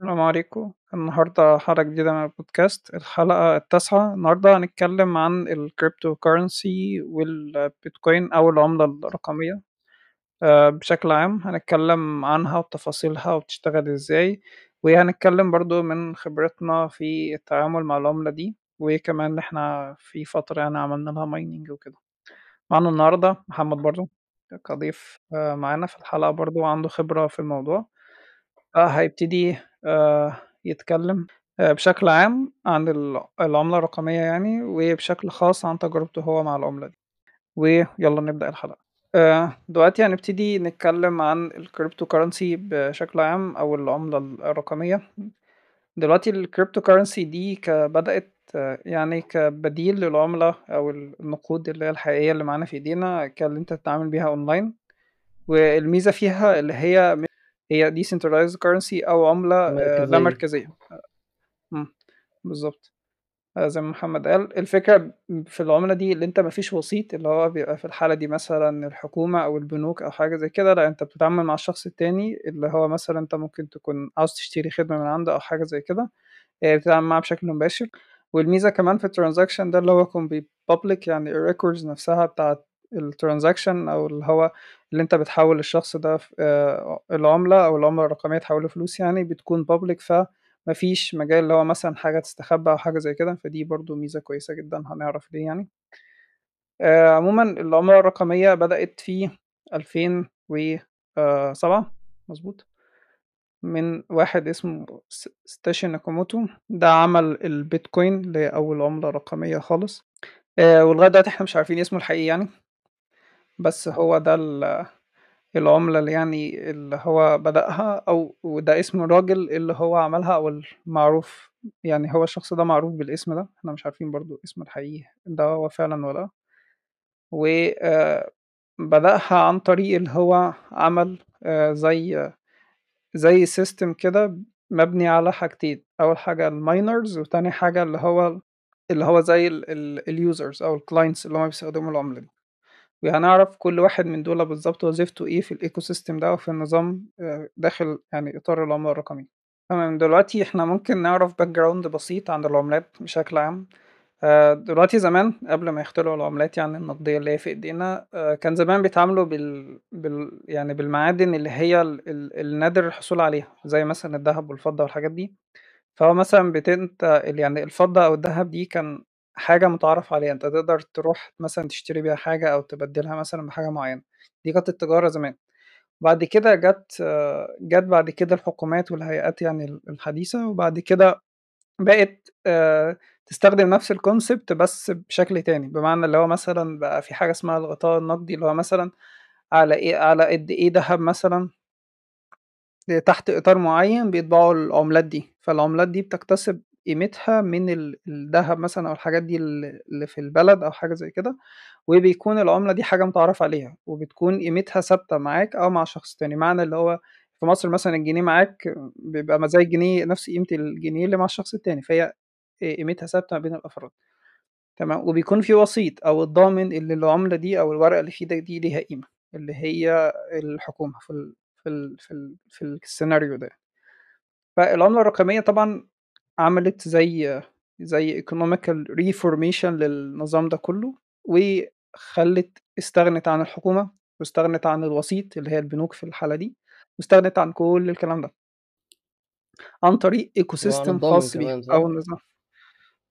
السلام عليكم، النهارده حلقة جديدة من البودكاست، الحلقة التاسعة، النهارده هنتكلم عن الcryptocurrency والبيتكوين أو العملة الرقمية. آآ بشكل عام، هنتكلم عنها وتفاصيلها وبتشتغل إزاي، وهنتكلم برضه من خبرتنا في التعامل مع العملة دي، وكمان إن إحنا في فترة يعني عملنا لها mining وكده. معانا النهارده محمد برضه كضيف آآ معانا. في الحلقة برضه وعنده خبرة في الموضوع. آه، هيبتدي يتكلم آآ بشكل عام عن ال العملة الرقمية يعني، وبشكل خاص عن تجربته هو مع العملة دي، ويالّا نبدأ الحلقة. آآ دلوقتي هنبتدي نتكلم عن الcryptocurrency بشكل عام أو العملة ال الرقمية. دلوقتي الcryptocurrency دي ك بدأت يعني كبديل للعملة أو النقود اللي هي الحقيقية اللي معانا في إيدينا ك اللي أنت تتعامل بيها online، والميزة فيها اللي هي هي decentralized currency أو عملة آآ لا مركزية. إمم، بالضبط. آآ زي ما محمد قال، الفكرة في العملة دي اللي أنت ما فيش وسيط، اللي هو بيبقى في الحالة دي مثلًا الحكومة أو البنوك أو حاجة زي كده، لأ أنت بتتعامل مع الشخص التاني، اللي هو مثلًا أنت ممكن تكون عاوز تشتري خدمة من عنده أو حاجة زي كده، بتتعامل معاه بشكل مباشر، والميزة كمان في الtransaction ده اللي هو يكون بي public يعني الrecords نفسها بتاعة الtransaction أو اللي هو اللي أنت بتحوّل للشخص ده ف آآ العملة أو العملة الرقمية تحوّل له فلوس يعني بتكون public فما فيش مجال اللي هو مثلًا حاجة تستخبى أو حاجة زي كده، فدي برضه ميزة كويسة جدًا هنعرف ليه يعني. آآ عمومًا العملة الرقمية بدأت في 2007 مضبوط؟ من واحد اسمه س ساتوشي ناكاموتو، ده عمل البيتكوين اللي هي أول عملة رقمية خالص، آآ ولغاية دلوقتي إحنا مش عارفين اسمه الحقيقي يعني. بس هو ده ال العملة اللي يعني اللي هو بدأها أو وده اسم الراجل اللي هو عملها أو المعروف يعني هو الشخص ده معروف بالاسم ده، إحنا مش عارفين برضه اسمه الحقيقي ده هو فعلًا والّا لأ. و آآ بدأها عن طريق اللي هو عمل زي زي system كده مبني على حاجتين، أول حاجة الminers وتاني حاجة اللي هو اللي هو زي ال ال الusers أو الclients اللي هُم بيستخدموا العملة دي، وهنعرف كل واحد من دُول بالضبط وظيفته إيه في الecosystem ده أو في النظام آآ داخل يعني إطار العملة الرقمية. تمام، دلوقتي إحنا ممكن نعرف background بسيط عن العملات بشكل عام. آآ دلوقتي زمان قبل ما يخترعوا العملات يعني النقدية اللي هي في إيدينا، آآ كان زمان بيتعاملوا بال بال يعني بالمعادن اللي هي ال ال النادر الحصول عليها، زي مثلًا الدهب والفضة والحاجات دي. فهو مثلًا بت أنت ال يعني الفضة أو الدهب دي كان حاجة مُتعارف عليها، أنت تقدر تروح مثلًا تشتري بيها حاجة أو تبدّلها مثلًا بحاجة معيّنة، دي كانت التجارة زمان. بعد كده جات جات بعد كده الحكومات والهيئات يعني ال الحديثة، وبعد كده بقت آآ تستخدم نفس الconcept بس بشكل تاني، بمعنى اللي هو مثلًا بقى في حاجة اسمها الغطاء النقدي، اللي هو مثلًا على إيه على قد إيه دهب مثلًا تحت إطار معيّن بيطبعوا العملات دي، فالعملات دي بتكتسب قيمتها من ال الدهب مثلًا أو الحاجات دي ال اللي في البلد أو حاجة زي كده، وبيكون العملة دي حاجة متعارف عليها، وبتكون قيمتها ثابتة معاك أو مع شخص تاني، معنى اللي هو في مصر مثلًا الجنيه معاك بيبقى زي الجنيه نفس قيمة الجنيه اللي مع الشخص التاني، فهي قيمتها ثابتة ما بين الأفراد. تمام، وبيكون في وسيط أو الضامن اللي العملة دي أو الورقة اللي في إيدك دي ليها قيمة، اللي هي الحكومة في ال في ال في ال في السيناريو ده. فالعملة الرقمية طبعًا عملت زي زي economical reformation للنظام ده كله، وخلِّت استغنت عن الحكومة، واستغنت عن الوسيط اللي هي البنوك في الحالة دي، واستغنت عن كل الكلام ده. عن طريق ecosystem الضامن خاص صح؟ أو نظام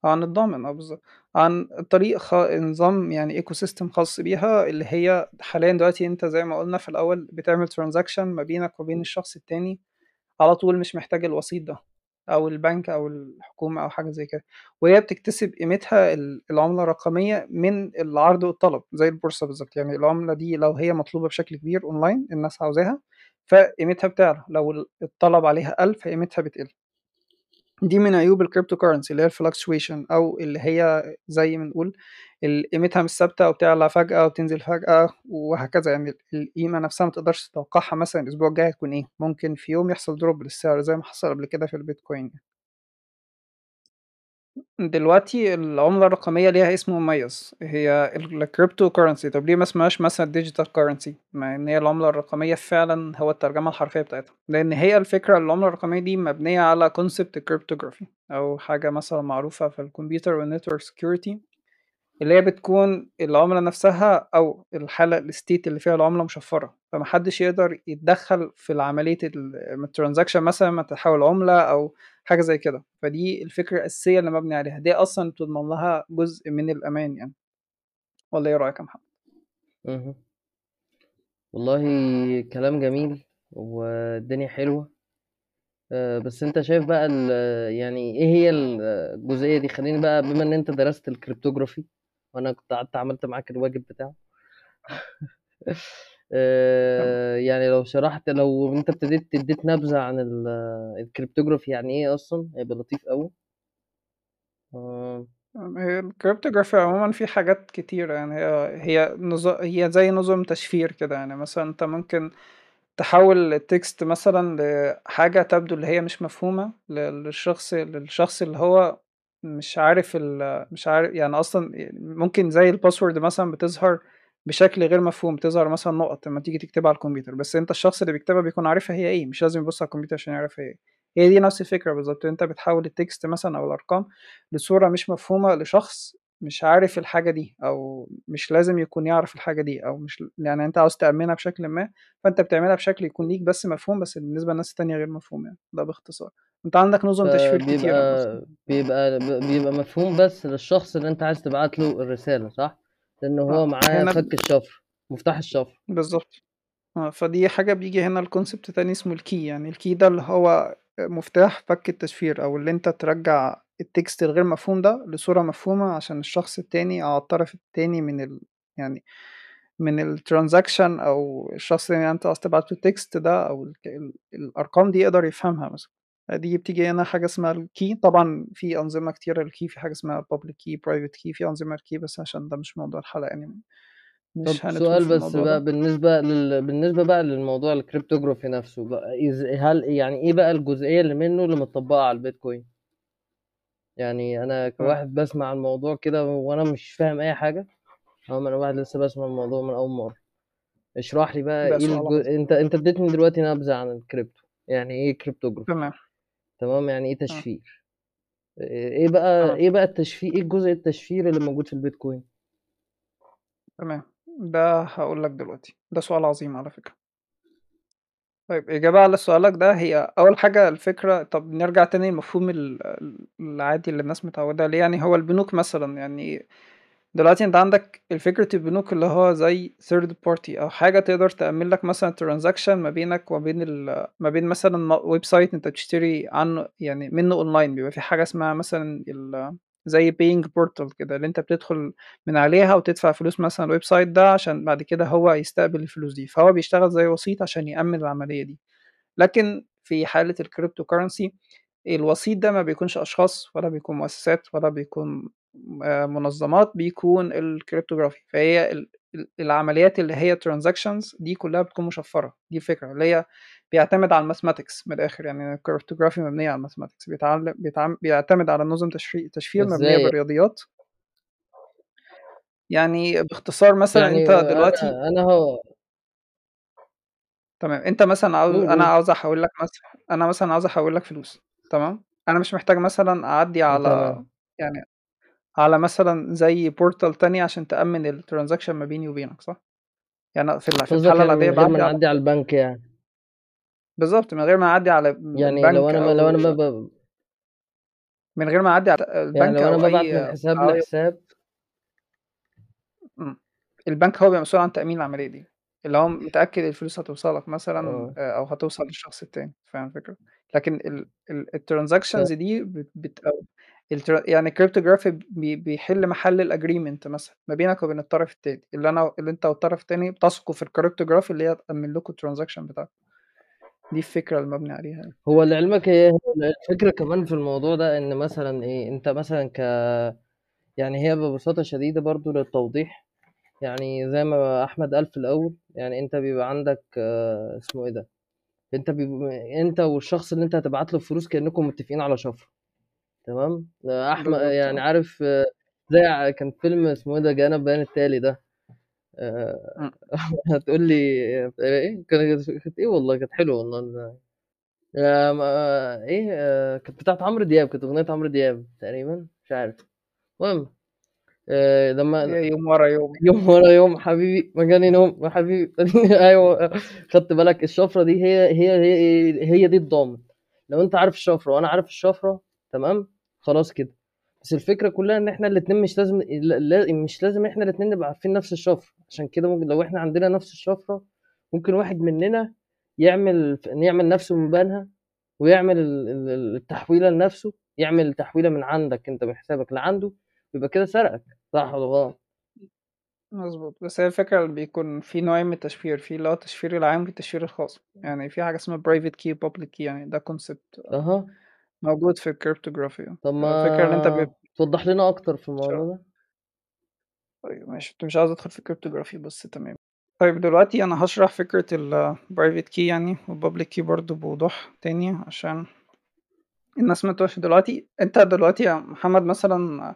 عن الضامن آه بالضبط، عن طريق خ نظام يعني ecosystem خاص بيها، اللي هي حاليًا دلوقتي أنت زي ما قُلنا في الأول بتعمل transaction ما بينك وبين الشخص التاني على طول مش محتاج الوسيط ده، أو البنك أو الحكومة أو حاجة زي كده، وهي بتكتسب قيمتها ال العملة الرقمية من العرض والطلب، زي البورصة بالضبط، يعني العملة دي لو هي مطلوبة بشكل كبير online الناس عاوزاها، فقيمتها بتعلى، لو ال الطلب عليها قَل فقيمتها بتقل. دي من عيوب ال cryptocurrency اللي هي الfluctuation أو اللي هي زي ما نقول قيمتها مش ثابتة وبتعلى فجأة وتنزل فجأة وهكذا، يعني ال القيمة نفسها ما تقدرش تتوقعها مثلًا الأسبوع الجاي هتكون إيه، ممكن في يوم يحصل drop للسعر زي ما حصل قبل كده في البيتكوين. دلوقتي العملة الرقمية ليها اسم مميز هي ال cryptocurrency طب ليه ما اسمهاش مثلا digital currency مع إن هي العملة الرقمية فعلا هو الترجمة الحرفية بتاعتها. لأن هي الفكرة العملة الرقمية دي مبنية على concept ال cryptography أو حاجة مثلا معروفة في الكمبيوتر وال network security اللي هي بتكون العملة نفسها أو الحالة ال state اللي فيها العملة مشفرة. فمحدش يقدر يتدخل في العملية ال transaction مثلا ما تحول عملة أو حاجة زي كده. فدي الفكرة الأساسية اللي مبني عليها. دي أصلا تضمن لها جزء من الأمان يعني. ولا إيه رأيك يا محمد؟ والله كلام جميل والدنيا حلوة. آه، بس أنت شايف بقى يعني إيه هي الجزئية دي؟ خليني بقى بما إن أنت درست ال cryptography. وأنا كنت قعدت عملت معاك الواجب بتاعه. آه، يعني لو شرحت لو أنت ابتديت اديت نبذة عن ال- ال cryptography يعني إيه أصلا؟ هيبقى لطيف قوي آه، هي ال cryptography عموما في حاجات كتيرة يعني هي هي نظام هي زي نظم تشفير كده يعني. مثلا أنت ممكن تحول ال text مثلا لحاجة تبدو اللي هي مش مفهومة للشخص للشخص اللي هو مش عارف ال مش عارف يعني أصلا ممكن زي ال password مثلا بتظهر بشكل غير مفهوم تظهر مثلا نقط لما تيجي تكتبها على الكمبيوتر بس أنت الشخص اللي بيكتبها بيكون عارفها هي إيه مش لازم يبص على الكمبيوتر عشان يعرف هي إيه. هي دي نفس الفكرة بالظبط أنت بتحول ال text مثلا أو الأرقام لصورة مش مفهومة لشخص مش عارف الحاجة دي أو مش لازم يكون يعرف الحاجة دي أو مش يعني أنت عاوز تأمنها بشكل ما فأنت بتعملها بشكل يكون ليك بس مفهوم بس بالنسبة للناس التانية غير مفهوم يعني ده باختصار. أنت عندك نظم تشفير كتيرة أصلا فبيبقى بيبقى بيبقى مفهوم بس للشخص اللي أنت عايز تبعت له الرسالة صح؟ لأن هو آه، معاه فك الشفر مفتاح الشفر. بالظبط آه، فدي حاجة بيجي هنا ال concept تاني اسمه ال key يعني ال key ده اللي هو مفتاح فك التشفير أو اللي أنت ترجع ال text الغير مفهوم ده لصورة مفهومة عشان الشخص التاني أو الطرف التاني من ال... يعني من ال transaction أو الشخص اللي أنت عايز تبعت له ال text ده أو ال... ال... الأرقام دي يقدر يفهمها مثلا. دي بتيجي هنا حاجة اسمها ال key طبعا في أنظمة كتيرة ال key في حاجة اسمها public key private key في أنظمة ال key بس عشان ده مش موضوع الحلقة يعني. طب مش هندخل سؤال بس الموضوع ده. بقى بالنسبة لل... بالنسبة بقى للموضوع ال cryptography نفسه بقى إز... هل يعني إيه بقى الجزئية اللي منه اللي متطبقة على البيتكوين؟ يعني أنا تمام كواحد بسمع الموضوع كده وأنا مش فاهم أي حاجة أو أنا واحد لسه بسمع الموضوع من أول مرة. اشرح لي بقى إيه سؤال الجو... أنت أنت اديتني دلوقتي نبذة عن الكريبتو يعني إيه cryptography تمام. تمام يعني إيه تمام تشفير؟ إيه بقى تمام. إيه بقى التشفير إيه الجزء التشفير اللي موجود في البيتكوين؟ تمام ده هقول لك دلوقتي ده سؤال عظيم على فكرة. طيب إجابة على سؤالك ده هي أول حاجة الفكرة طب نرجع تاني لمفهوم ال- ال- العادي اللي الناس متعودة عليه يعني هو البنوك مثلا يعني دلوقتي أنت عندك الفكرة البنوك اللي هو زي third party أو حاجة تقدر تأمن لك مثلا transaction ما بينك وما بين ال ما بين مثلا website أنت بتشتري عنه يعني منه اونلاين بيبقى في حاجة اسمها مثلا ال زي paying portal كده اللي أنت بتدخل من عليها وتدفع فلوس مثلا ال website ده عشان بعد كده هو يستقبل الفلوس دي. فهو بيشتغل زي وسيط عشان يأمن العملية دي. لكن في حالة ال cryptocurrency الوسيط ده ما بيكونش أشخاص ولا بيكون مؤسسات ولا بيكون آه، منظمات بيكون ال cryptography فهي العمليات اللي هي transactions دي كلها بتكون مشفرة. دي الفكرة اللي هي بيعتمد على ال mathematics من الآخر يعني ال cryptography مبنية على ال mathematics بيتعلم بيتعم بيعتمد على نظم تشفير تشفير إزاي؟ بالرياضيات. يعني باختصار مثلا يعني انت دلوقتي أنا أنا هو تمام انت مثلا عاوز أنا عاوز أحول لك مثلا أنا مثلا عاوز أحول لك فلوس تمام؟ أنا مش محتاج مثلا أعدي على تمام. يعني على مثلا زي portal تاني عشان تأمن ال transaction ما بيني وبينك صح؟ يعني في الحالة يعني العادية من غير ما بعدي على البنك يعني. بالظبط من غير ما أعدي على يعني لو البنك أنا لو أو أنا ب... من غير ما أعدي على يعني البنك لو أنا أو ببعت من حساب لحساب. البنك هو بيبقى مسؤول عن تأمين العملية دي. اللي هو متأكد الفلوس هتوصلك مثلا آه. آه، أو هتوصل للشخص التاني فاهم الفكرة؟ لكن ال ال ف... ال transactions دي بت بت أو التر... يعني cryptography بي بيحل محل ال agreement مثلا ما بينك وبين الطرف التاني اللي أنا اللي أنت والطرف التاني بتثقوا في ال cryptography اللي هي تأمن لكم ال transaction بتاعك دي الفكرة اللي مبني عليها يعني. هو لعلمك هي الفكرة كمان في الموضوع ده إن مثلا إيه أنت مثلا ك يعني هي ببساطة شديدة برضو للتوضيح يعني زي ما أحمد قال في الأول يعني أنت بيبقى عندك آه، اسمه إيه ده أنت بيبقى أنت والشخص اللي أنت هتبعت له فلوس كأنكم متفقين على شفرة تمام؟ أحمد يعني آه. عارف آه، زي ع- كان فيلم اسمه إيه ده جانا بيان التالي ده آه،. هتقول لي إيه؟ كانت كانت إيه والله؟ كانت حلوة والله آه، ما- إيه آه، كانت بتاعت عمرو دياب كانت أغنية عمرو دياب تقريبا مش عارف. المهم آه، لما يوم ورا يوم. يوم ورا يوم حبيبي ما جاني نوم يا حبيبي. أيوه خدت بالك الشفرة دي هي هي هي هي دي الضامن. لو أنت عارف الشفرة وأنا عارف الشفرة تمام؟ خلاص كده. بس الفكرة كلها إن إحنا الاتنين مش لازم لا- مش لازم إحنا الاتنين نبقى عارفين نفس الشفرة. عشان كده ممكن لو إحنا عندنا نفس الشفرة ممكن واحد مننا يعمل يعمل نفسه من بينها ويعمل ال- ال- التحويلة لنفسه يعمل تحويلة من عندك أنت من حسابك لعنده يبقى كده سرقك. صح ولا غلط؟ مضبوط، بس هي الفكرة اللي بيكون في نوعين من التشفير، في اللي هو التشفير العام وفي التشفير الخاص، يعني في حاجة اسمها private key وpublic key يعني ده concept أها. موجود في الcryptography طب الفكرة إن أنت ب ما توضح لنا أكتر في الموضوع ده. طيب ماشي. كنت مش عاوز أدخل في الcryptography بس تمام، طيب دلوقتي أنا هاشرح فكرة ال private key يعني وpublic key برضه بوضوح تاني عشان الناس ما تتوهش دلوقتي، أنت دلوقتي يا محمد مثلًا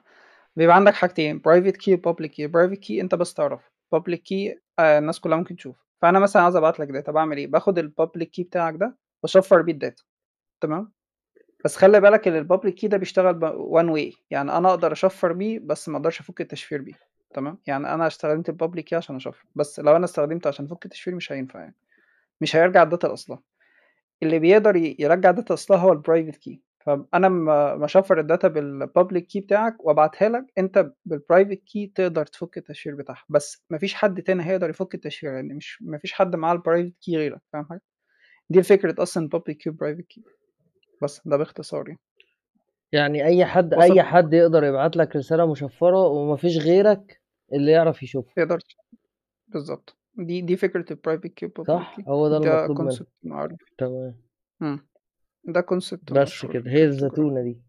بيبقى عندك حاجتين private key وpublic key، private key أنت بس تعرفه public key آآ الناس كلها ممكن تشوفه، فأنا مثلًا عاوز أبعت لك data باعمل إيه، باخد الpublic key بتاعك ده واشفّر بيه الdata. تمام، بس خلّي بالك إن الpublic key ده بيشتغل one way. يعني أنا أقدر أشفّر بيه بس ما أقدرش أفُك التشفير بيه. تمام، يعني أنا استخدمت الpublic key عشان أشفّر، بس لو أنا استخدمته عشان أفُك التشفير مش هينفع يعني، مش هيرجع الdata لأصلها، اللي بيقدر يرجّع الdata لأصلها هو الprivate key. أمّا أشفّر الdata بالpublic key بتاعك وأبعتها لك أنت بالprivate key تقدر تفُك التشفير بتاعها، بس ما فيش حد تاني هيقدر يفُك التشفير لإن مش ما فيش حد معاه الprivate key غيرك فاهم حاجة؟ دي فكرة أصلًا public key وprivate key. بس ده باختصار يعني. يعني أي حد؟ أي حد يقدر يبعت لك رسالة مشفرة ومفيش غيرك اللي يعرف يشوفها تقدر بالضبط، دي دي الprivate key وpublic صح؟ هو ده ده المطلوب معروف. تمام. ده concept بس مشهور كده هي الزتونة دي.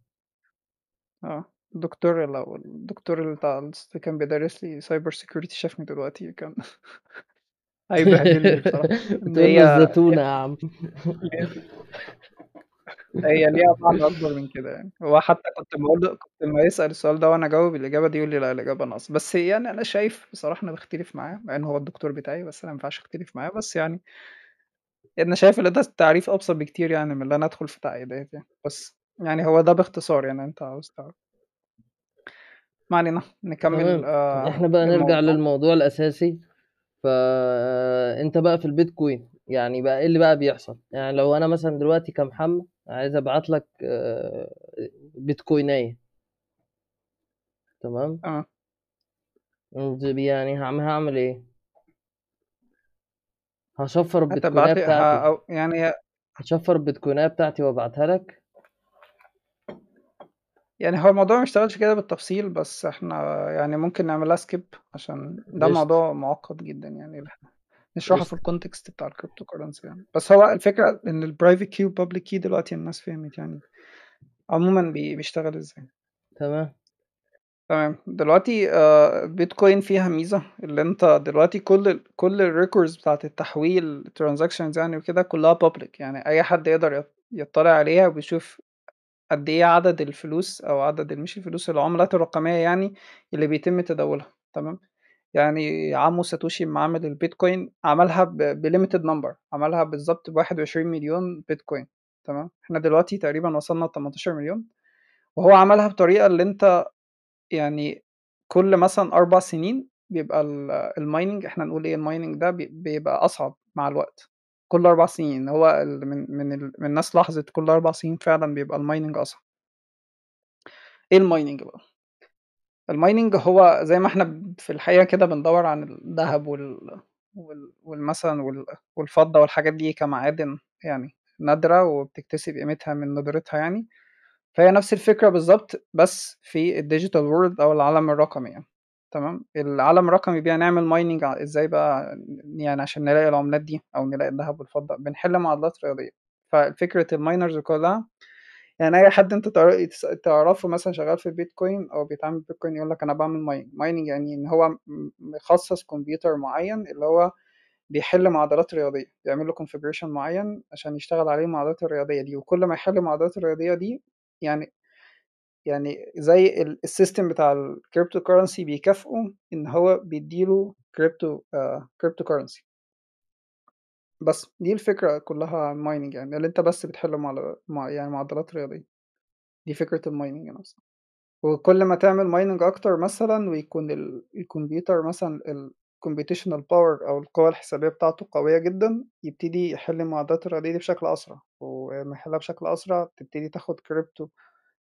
آه، الدكتور لو الدكتور اللي بتاع كان بيدرس لي cyber security شافني دلوقتي كان هيبهدلني بصراحة، إن هي الزتونة يا عم. هي ليها معنى أكبر من كده يعني، هو حتى كنت باقول له كنت أمّا يسأل السؤال ده وأنا أجاوب الإجابة دي يقول لي: "لأ الإجابة ناقصة." بس يعني أنا شايف بصراحة أنا باختلف معاه، مع إن هو الدكتور بتاعي بس أنا ما ينفعش أختلف معاه، بس يعني أنا شايف إن ده التعريف أبسط بكتير يعني من اللي أنا أدخل في تعقيدات يعني، بس يعني هو ده باختصار يعني أنت عاوز تعرف. ما علينا، نكمل آآ إحنا بقى نرجع الموضوع. للموضوع الأساسي. فانت بقى في البيتكوين يعني بقى إيه اللي بقى بيحصل؟ يعني لو أنا مثلا دلوقتي كمحمد عايز أبعت لك آه، بيتكوينية. تمام؟ تمام. يعني هعمل إيه؟ هشفر هتبعت لي ه بتاعتي. أو يعني هشفر البيتكوينية بتاعتي وابعتها لك. يعني هو الموضوع ما اشتغلش كده بالتفصيل، بس إحنا يعني ممكن نعملها skip عشان ده قشطة. موضوع معقد جدًا يعني إحنا نشرحه في قشطة. الcontext بتاع الcryptocurrency يعني، بس هو الفكرة إن الprivate key وpublic key دلوقتي الناس فهمت يعني عمومًا بي بيشتغل إزاي. تمام. تمام، دلوقتي آآ البيتكوين فيها ميزة اللي أنت دلوقتي كل كل الrecords بتاعة التحويل transactions يعني وكده كلها public. يعني أي حد يقدر يط يطّلع عليها وبيشوف قد إيه عدد الفلوس أو عدد مش الفلوس العملات الرقمية يعني اللي بيتم تداولها. تمام، يعني عمو ساتوشي أمّا عمل البيتكوين عملها ب بlimited number عملها بالضبط ب21.000.000 بيتكوين. تمام، إحنا دلوقتي تقريبًا وصلنا ل18.000.000 وهو عملها بطريقة اللي أنت يعني كل مثلًا 4 سنين بيبقى ال الmining إحنا نقول إيه الmining ده بي بيبقى أصعب مع الوقت، كل 4 سنين هو من من من الناس لاحظت كل 4 سنين فعلًا بيبقى الmining أصعب. إيه الmining بقى؟ الmining هو زي ما إحنا ب في الحقيقة كده بندوّر عن الدهب وال وال والمثلًا وال والفضة والحاجات دي كمعادن يعني نادرة وبتكتسب قيمتها من ندرتها يعني، فهي نفس الفكرة بالضبط بس في الdigital world أو العالم الرقمي يعني. تمام، العالم الرقمي بقى نعمل ع إزاي بقى يعني عشان نلاقي العملات دي أو نلاقي الدهب والفضة، بنحل معادلات رياضية، ففكرة الminers كلها يعني أي حد تس تعرفه مثلًا شغال في البيتكوين أو بيتعامل بالبيتكوين يقول لك أنا باعمل mining، mining يعني إن هو مخصص كمبيوتر معين اللي هو بيحل معادلات رياضية، بيعمل له configuration معين عشان يشتغل عليه المعادلات الرياضية دي، وكل ما يحل المعادلات الرياضية دي يعني يعني زي ال الsystem بتاع الcryptocurrency بيكافئه إن هو بيدّي له crypto آآ cryptocurrency. بس، دي الفكرة كلّها mining يعني، اللي أنت بس بتحل مع يعني معادلات رياضية. دي فكرة الmining نفسها. وكل ما تعمل mining أكتر مثلًا ويكون ال الكمبيوتر مثلًا الcomputational power أو القوة الحسابية بتاعته قوية جدًا، يبتدي يحل المعادلات الرياضية دي بشكل أسرع، ولمّا يحلها بشكل أسرع تبتدي تاخد crypto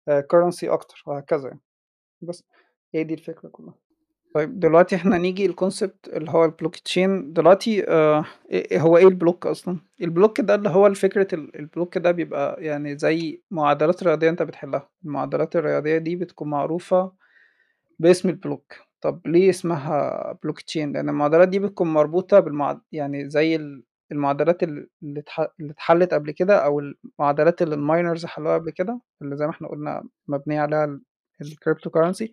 آآ currency أكتر وهكذا يعني. بس، هي دي الفكرة كلّها. طيب دلوقتي إحنا نيجي ل concept اللي هو ال blockchain دلوقتي آآ إ هو إيه ال block أصلًا؟ ال block ده اللي هو ال ال block ده بيبقى يعني زي معادلات رياضية أنت بتحلها، المعادلات الرياضية دي بتكون معروفة باسم ال block. طب ليه اسمها blockchain؟ لأن المعادلات دي بتكون مربوطة بالمع يعني زي ال المعادلات ال اللي اتح اللي اتحلت قبل كده أو المعادلات اللي ال miners حلوها قبل كده، اللي زي ما إحنا قُلنا مبنية عليها ال الcryptocurrency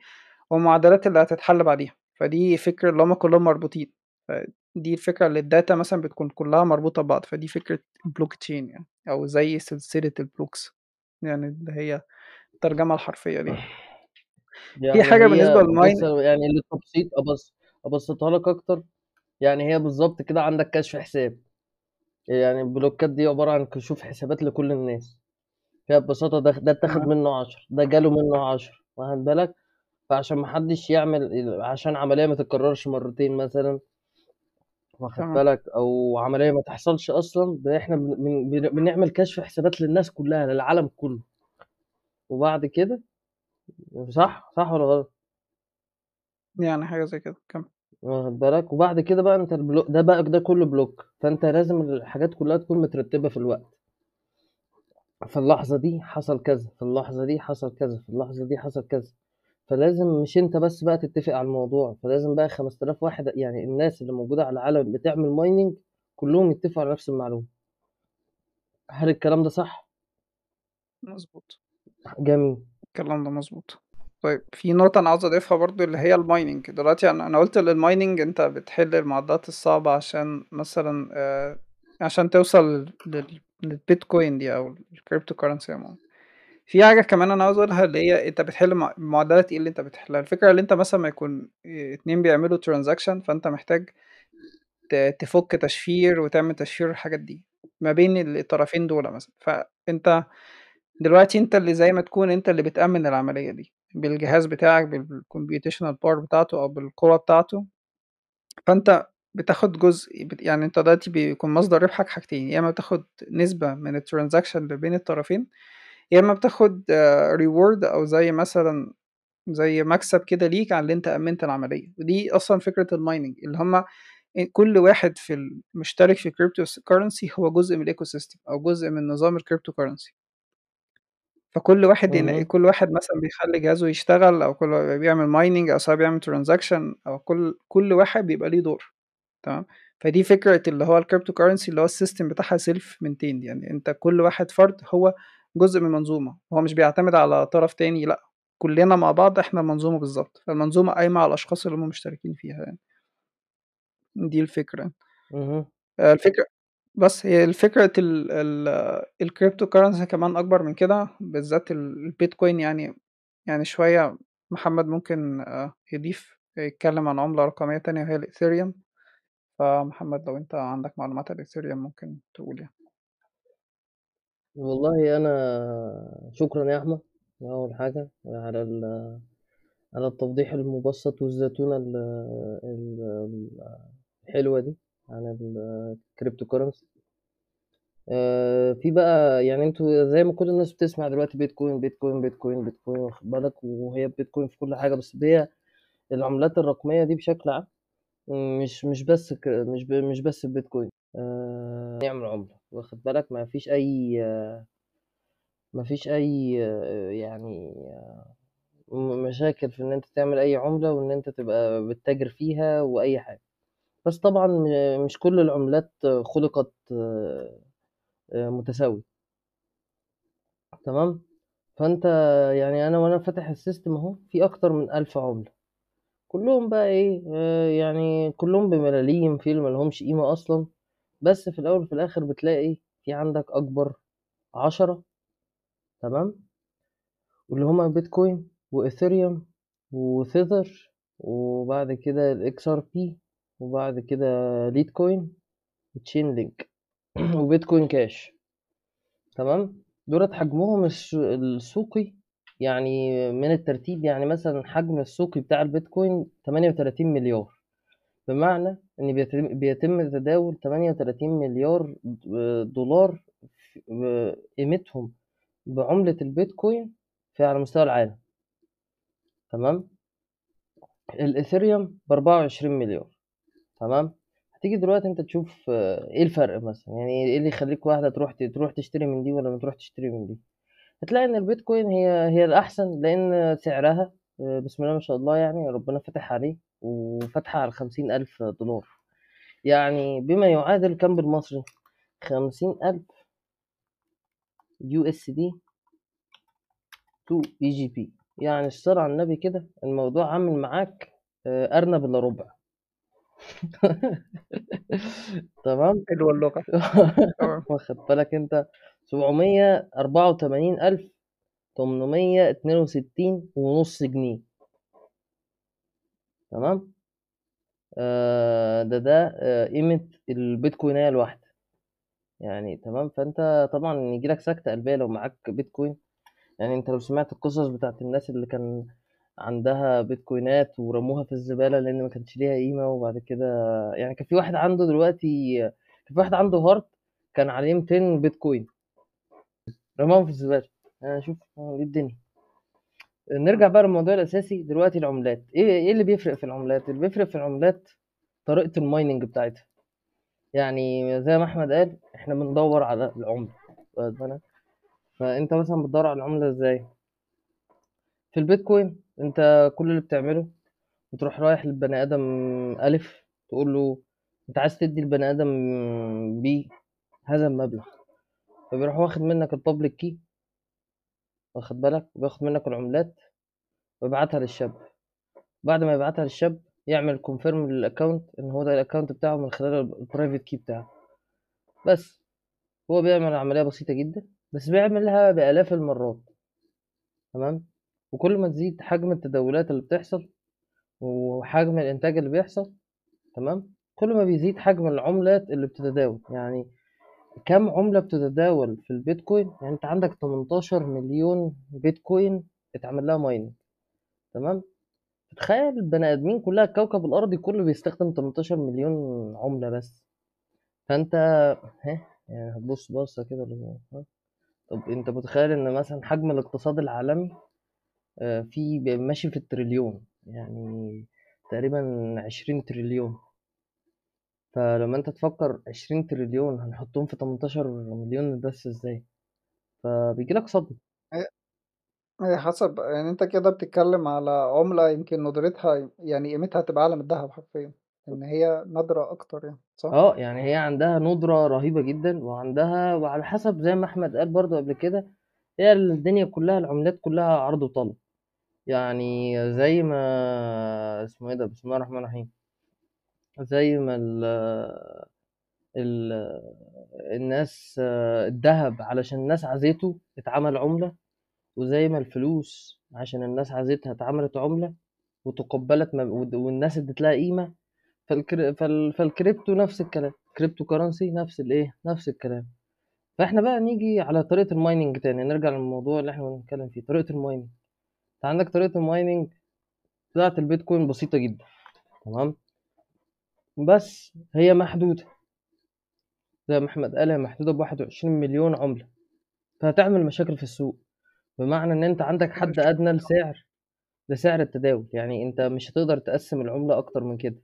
والمعادلات اللي هتتحل بعديها، فدي فكرة اللي هُم كلّهم مربوطين، فدي الفكرة اللي الdata مثلًا بتكون كلّها مربوطة ببعض، فدي فكرة blockchain يعني، أو زي سلسلة الblocks يعني اللي هي الترجمة الحرفية ليها. في يعني حاجة بالنسبة هي بُص للmine يعني للتبسيط أبس أبسّطها لك أكتر، يعني هي بالضبط كده عندك كشف حساب. يعني البلوكات دي عبارة عن كشوف حسابات لكل الناس. فهي ببساطة ده ده اتاخد. منه 10 ده جاله منه 10 واخد بالك؟ فعشان ما حدش يعمل عشان عملية ما تتكررش مرتين مثلًا واخد. بالك؟ أو عملية ما تحصلش بن بن بن بنعمل كشف حسابات للناس كلّها، للعالم كلّه. وبعد كده صح، صح والّا غلط؟ يعني حاجة زي كده، كمّل. واخد بالك؟ وبعد كده بقى أنت البلو ده بقى ده كلّه بلوك، فأنت لازم الحاجات كلّها تكون مترتبة في الوقت. في اللحظة دي حصل كذا، في اللحظة دي حصل كذا، في اللحظة دي حصل كذا. فلازم مش أنت بس بقى تتفق على الموضوع، فلازم بقى 5000 واحد يعني الناس اللي موجودة على العالم بتعمل mining كلّهم يتفقوا على نفس المعلومة. هل الكلام ده صح؟ مضبوط. جميل. الكلام ده مضبوط. طيب في نقطة أنا عاوز أضيفها برضه اللي هي الmining دلوقتي أنا قُلت للmining أنت بتحل المعادلات الصعبة عشان مثلًا آآ عشان توصل لل للبيتكوين دي أو الcryptocurrency عمومًا. في حاجة كمان أنا عاوز أقولها اللي هي أنت بتحل مع معادلات إيه اللي أنت بتحلها؟ الفكرة اللي أنت مثلًا أمّا يكون آآ 2 بيعملوا transaction فأنت محتاج تفُك تشفير وتعمل تشفير والحاجات دي، ما بين الطرفين دُولة مثلًا، فأنت دلوقتي أنت اللي زي ما تكون أنت اللي بتأمِّن العملية دي، بالجهاز بتاعك بالcomputational power بتاعته أو بالقوة بتاعته. فأنت بتاخد جزء يعني أنت دلوقتي بيكون مصدر ربحك حاجتين، يا إما بتاخد نسبة من الtransaction اللي بين الطرفين، يا إما بتاخد reward أو زي مثلًا زي مكسب كده ليك على اللي أنت أمِّنت العملية، ودي أصلًا فكرة الmining اللي هُم آآ كل واحد في ال مشترك في cryptocurrency هو جزء من الecosystem أو جزء من نظام الcryptocurrency. فكل واحد ين اهم. كل واحد مثلًا بيخلّي جهازه يشتغل أو كل بيعمل mining أو سواء بيعمل transaction أو كل كل واحد بيبقى ليه دور، تمام؟ فدي فكرة اللي هو الcryptocurrency اللي هو الsystem بتاعها self maintained يعني أنت كل واحد فرد هو جزء من منظومة، هو مش بيعتمد على طرف تاني لأ، كلنا مع بعض إحنا منظومة بالضبط، فالمنظومة قايمة على الأشخاص اللي هُم مشتركين فيها يعني. دي الفكرة. اهم. بس هي الفكرة ال ال الcryptocurrency كمان أكبر من كده، بالذات ال البيتكوين يعني يعني شوية محمد ممكن آآ يضيف يتكلم عن عملة رقمية تانية وهي الإيثيريوم، فمحمد لو أنت عندك معلومات عن الإيثيريوم ممكن تقول يعني. والله أنا شكرًا يا أحمد، أول حاجة على على التوضيح المبسّط والزتونة ال ال ال الحلوة دي عن الcryptocurrency. آآ في بقى يعني أنتم زي ما كل الناس بتسمع دلوقتي بيتكوين، بيتكوين، بيتكوين، بيتكوين واخد بالك، وهي البيتكوين في كل حاجة، بس هي العملات الرقمية دي بشكل عام مش مش بس مش مش بس البيتكوين، يعمل عملة واخد بالك، ما فيش أي ما فيش أي يعني مشاكل في إن أنت تعمل أي عملة وإن أنت تبقى بتتاجر فيها وأي حاجة، بس طبعًا مش كل العملات خُلقت آآ متساوية. تمام؟ فأنت يعني أنا وأنا فاتح الsystem أهو، في أكتر من 1000 عملة، كلّهم بقى إيه، آآ يعني كلّهم بملاليم، في اللي ما لهمش قيمة أصلًا، بس في الأول وفي الآخر بتلاقي في عندك أكبر 10 تمام؟ واللي هما بيتكوين وإيثيريوم و Tether وبعد كده ال XRP وبعد كده Litecoin و Chainlink. وبيتكوين كاش. تمام؟ دولت حجمهم الس- السوقي يعني من الترتيب يعني مثلا حجم السوقي بتاع البيتكوين 38 مليار. بمعنى إن بيتم, تداول 38 مليار دولار قيمتهم بعملة البيتكوين في على مستوى العالم. تمام؟ الاثيريوم ب 24 مليار. تمام؟ هتيجي دلوقتي انت تشوف آه، إيه الفرق مثلا؟ يعني إيه اللي يخليك واحدة تروح تروح تشتري من دي ولا ما تروح تشتري من دي؟ هتلاقي ان البيتكوين هي هي الأحسن لأن سعرها آه، بسم الله ما شاء الله يعني ربنا فتح عليه وفتح على خمسين ألف دولار. يعني بما يعادل كام بالمصري؟ خمسين ألف يو إس دي تو إي جي بي. يعني الصلاة على النبي كده الموضوع عامل معاك آه، أرنب إلا ربع. تمام. حلوة اللغة. واخد بالك اتنين وستين ونص جنيه. تمام؟ آه ده ده آه قيمة البيتكوينية الواحدة. يعني تمام؟ فانت طبعا يجيلك سكتة قلبية لو معاك بيتكوين. يعني انت لو سمعت القصص بتاعت الناس اللي كان عندها بيتكوينات ورموها في الزبالة لأن ما كانش ليها قيمة وبعد كده يعني كان في واحد عنده دلوقتي كان في واحد عنده hard كان عليه 200 بيتكوين رماهم في الزبالة أنا شوف دي الدنيا نرجع بقى للموضوع الأساسي دلوقتي العملات إيه إيه اللي بيفرق في العملات؟ اللي بيفرق في العملات طريقة ال mining بتاعتها يعني زي ما أحمد قال إحنا بندور على العملة؟ فأنت مثلا بتدور على العملة إزاي؟ في البيتكوين أنت كل اللي بتعمله بتروح رايح للبني آدم ألف تقول له أنت عايز تدي البني آدم بي هذا المبلغ. فبيروح واخد منك ال public key واخد بالك؟ وبياخد منك العملات ويبعتها للشاب. بعد ما يبعتها للشاب يعمل confirm لل account إن هو ده ال account بتاعه من خلال ال private key بتاعه. بس هو بيعمل عملية بسيطة جدا بس بيعملها بآلاف المرات. تمام؟ وكل ما تزيد حجم التداولات اللي بتحصل وحجم الإنتاج اللي بيحصل تمام؟ كل ما بيزيد حجم العملات اللي بتتداول. يعني كم عملة بتتداول في البيتكوين؟ يعني أنت عندك 18 مليون بيتكوين اتعمل لها مايننج تمام؟ تخيل البني آدمين كلها الكوكب الارضي كله بيستخدم 18 مليون عملة بس. فأنت ها؟ يعني هتبص بصة كده ها؟ طب أنت متخيل إن مثلا حجم الاقتصاد العالمي آه، في ماشي في التريليون يعني تقريبا 20 تريليون. فلما انت تفكر 20 تريليون هنحطهم في 18 مليون بس إزاي؟ فبيجيلك صدمة. هي حسب يعني انت كده بتتكلم على عملة يمكن ندرتها يعني قيمتها تبقى أعلى من الذهب حرفيا إن هي نادرة أكتر يعني صح؟ آه يعني هي عندها ندرة رهيبة جدا وعندها وعلى حسب زي ما أحمد قال برضو قبل كده هي الدنيا كلها العملات كلها عرض وطلب. يعني زي ما اسمه إيه ده بسم الله الرحمن الرحيم. زي ما ال ال الناس الذهب علشان الناس عزيته اتعمل عملة وزي ما الفلوس عشان الناس عزيتها اتعملت عملة وتقبلت والناس ادت لها قيمة. فال cry... فال... فالكريبتو نفس الكلام cryptocurrency نفس الإيه نفس الكلام. فاحنا بقى نيجي على طريقة ال mining تاني نرجع للموضوع اللي إحنا بنتكلم فيه طريقة ال mining. انت عندك طريقة ال mining بتاعة البيتكوين بسيطة جدا تمام؟ بس هي محدودة. زي ما أحمد قال هي محدودة بواحد وعشرين مليون عملة. فهتعمل مشاكل في السوق. بمعنى إن أنت عندك حد أدنى لسعر لسعر التداول. يعني أنت مش هتقدر تقسم العملة أكتر من كده.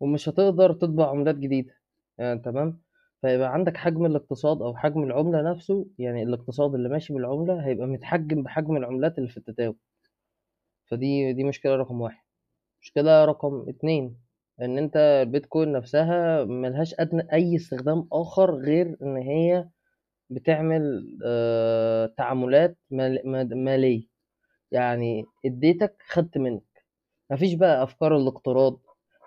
ومش هتقدر تطبع عملات جديدة. يعني تمام؟ فيبقى عندك حجم الاقتصاد أو حجم العملة نفسه يعني الاقتصاد اللي ماشي بالعملة هيبقى متحجم بحجم العملات اللي في التداول فدي دي مشكلة رقم واحد. مشكلة رقم اتنين إن أنت البيتكوين نفسها ملهاش أدنى أي استخدام آخر غير إن هي بتعمل آه تعاملات مال مال- مالية. يعني اديتك خدت منك. مفيش بقى أفكار الاقتراض.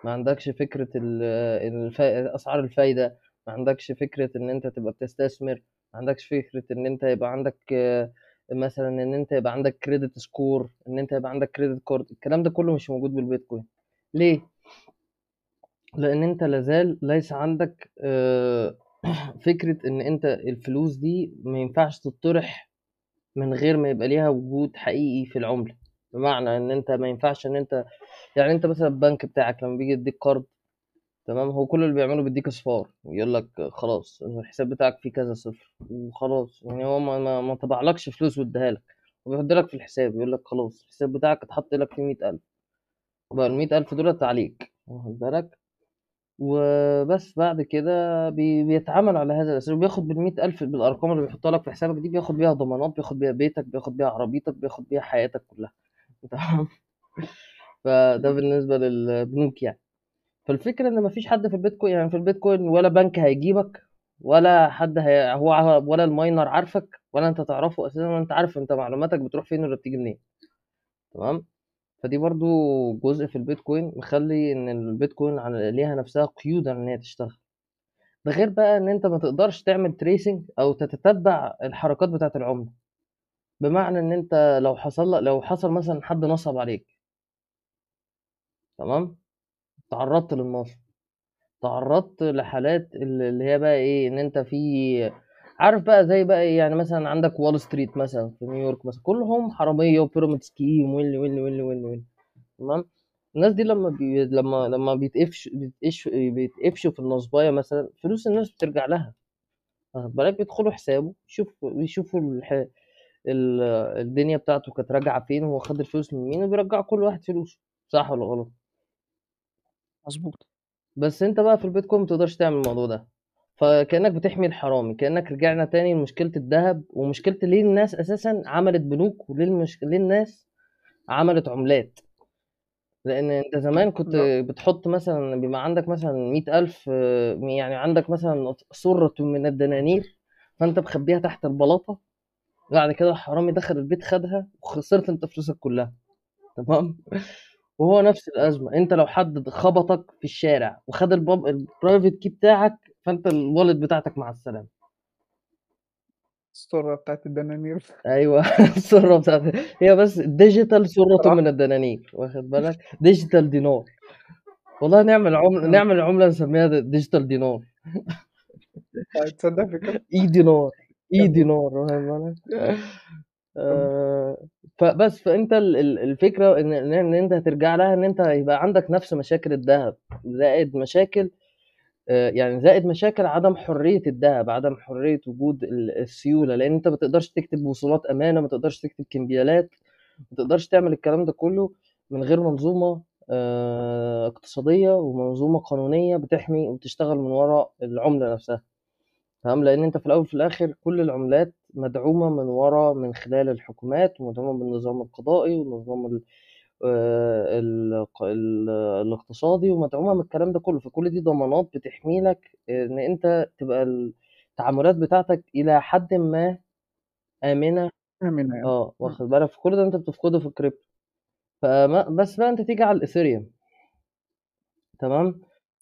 ما عندكش الف... أسعار الفايدة. ما عندكش فكرة إن أنت تبقى بتستثمر ما عندكش فكرة إن أنت يبقى عندك مثلا إن أنت يبقى عندك credit score إن أنت يبقى عندك credit card الكلام ده كله مش موجود بالبيتكوين. ليه؟ لأن أنت لازال ليس عندك آه، فكرة إن أنت الفلوس دي ما ينفعش تطرح من غير ما يبقى ليها وجود حقيقي في العملة. بمعنى إن أنت ما ينفعش إن أنت يعني أنت مثلا البنك بتاعك لما بيجي يديك كارد تمام؟ هو كل اللي بيعمله بيديك إصفار ويقول لك خلاص الحساب بتاعك فيه كذا صفر وخلاص. يعني هو ما, ما, ما طبعلكش فلوس واديها لك وبيحط لك في الحساب يقول لك خلاص الحساب بتاعك اتحط لك فيه مية ألف. بقى المية ألف دولت عليك واخد بالك؟ وبس بعد كده بي- بيتعامل على هذا الأساس وبياخد بالمية ألف بالأرقام اللي بيحطها لك في حسابك دي بياخد بيها ضمانات بياخد بيها بيتك بياخد بيها عربيتك بياخد بيها حياتك كلها. تمام؟ فده بالنسبة للبنوك يعني. فالفكرة إن مفيش حد في البيتكوين يعني في البيتكوين ولا بنك هيجيبك ولا حد هي هو ولا الماينر عارفك ولا أنت تعرفه أساسا وأنت عارف أنت معلوماتك بتروح فين ولا بتيجي منين. تمام؟ فدي برضو جزء في البيتكوين مخلي إن البيتكوين ليها نفسها قيود إن هي تشتغل. ده غير بقى إن أنت ما تقدرش تعمل tracing أو تتتبع الحركات بتاعة العملة. بمعنى إن أنت لو حصل لو حصل مثلا حد نصب عليك. تمام؟ تعرضت للنصب تعرضت لحالات اللي هي بقى إيه إن أنت في عارف بقى زي بقى إيه يعني مثلا عندك Wall Street مثلا في نيويورك مثلا كلهم حرامية و pyramid scheme واللي واللي واللي واللي واللي تمام؟ الناس دي لما بي... لما لما بيتقفش بيتقفش بيتقفشوا في النصباية مثلا فلوس الناس بترجع لها. واخد بالك بيدخلوا حسابه يشوفوا بيشوفوا الح... ال... الدنيا بتاعته كانت راجعة فين وهو خد الفلوس من مين وبيرجع كل واحد فلوسه صح ولا غلط؟ مظبوط بس أنت بقى في البيتكوين متقدرش تعمل الموضوع ده. فكأنك بتحمي الحرامي كأنك رجعنا تاني لمشكلة الذهب ومشكلة ليه الناس أساسا عملت بنوك وليه المش... ليه الناس عملت عملات. لأن أنت زمان كنت لا. بتحط مثلا بيبقى عندك مثلا مئة ألف يعني عندك مثلا سرة من الدنانير فأنت مخبيها تحت البلاطة. بعد كده الحرامي دخل البيت خدها وخسرت أنت فلوسك كلها. تمام؟ وهو نفس الأزمة. أنت لو حد خبطك في الشارع وخد الباب البرايفت كي بتاعك فأنت الوالد بتاعتك مع السلامة. الصورة بتاعت الدنانير. أيوه. السره بتاعت هي بس ديجيتال سره صراحة. من الدنانير واخد بالك؟ ديجيتال دينار. والله نعمل عمله مم. نعمل عملة نسميها ديجيتال دينار. تصدق فكرة؟ إي دينار. إي. دينار واخد بالك؟ آه، فبس فأنت ال- ال- الفكرة ان إن أنت هترجع لها إن أنت يبقى عندك نفس مشاكل الذهب زائد مشاكل آه، يعني زائد مشاكل عدم حرية الذهب عدم حرية وجود ال- السيولة لأن أنت ما تقدرش تكتب وصولات أمانة ما تقدرش تكتب كمبيالات ما تقدرش تعمل الكلام ده كله من غير منظومة آه، اقتصادية ومنظومة قانونية بتحمي وبتشتغل من وراء العملة نفسها. تمام؟ لأن أنت في الأول وفي الآخر كل العملات مدعومة من ورا من خلال الحكومات ومدعومة بالنظام القضائي والنظام ال- آه، ال- ال- الاقتصادي ومدعومة من الكلام ده كله. فكل دي ضمانات بتحمي لك إن أنت تبقى التعاملات بتاعتك إلى حد ما آمنة. آمين يعني. آه واخد بالك؟ في كل ده أنت بتفقده في الكريبتو. فما بس بقى أنت تيجي على الإثيريوم. تمام؟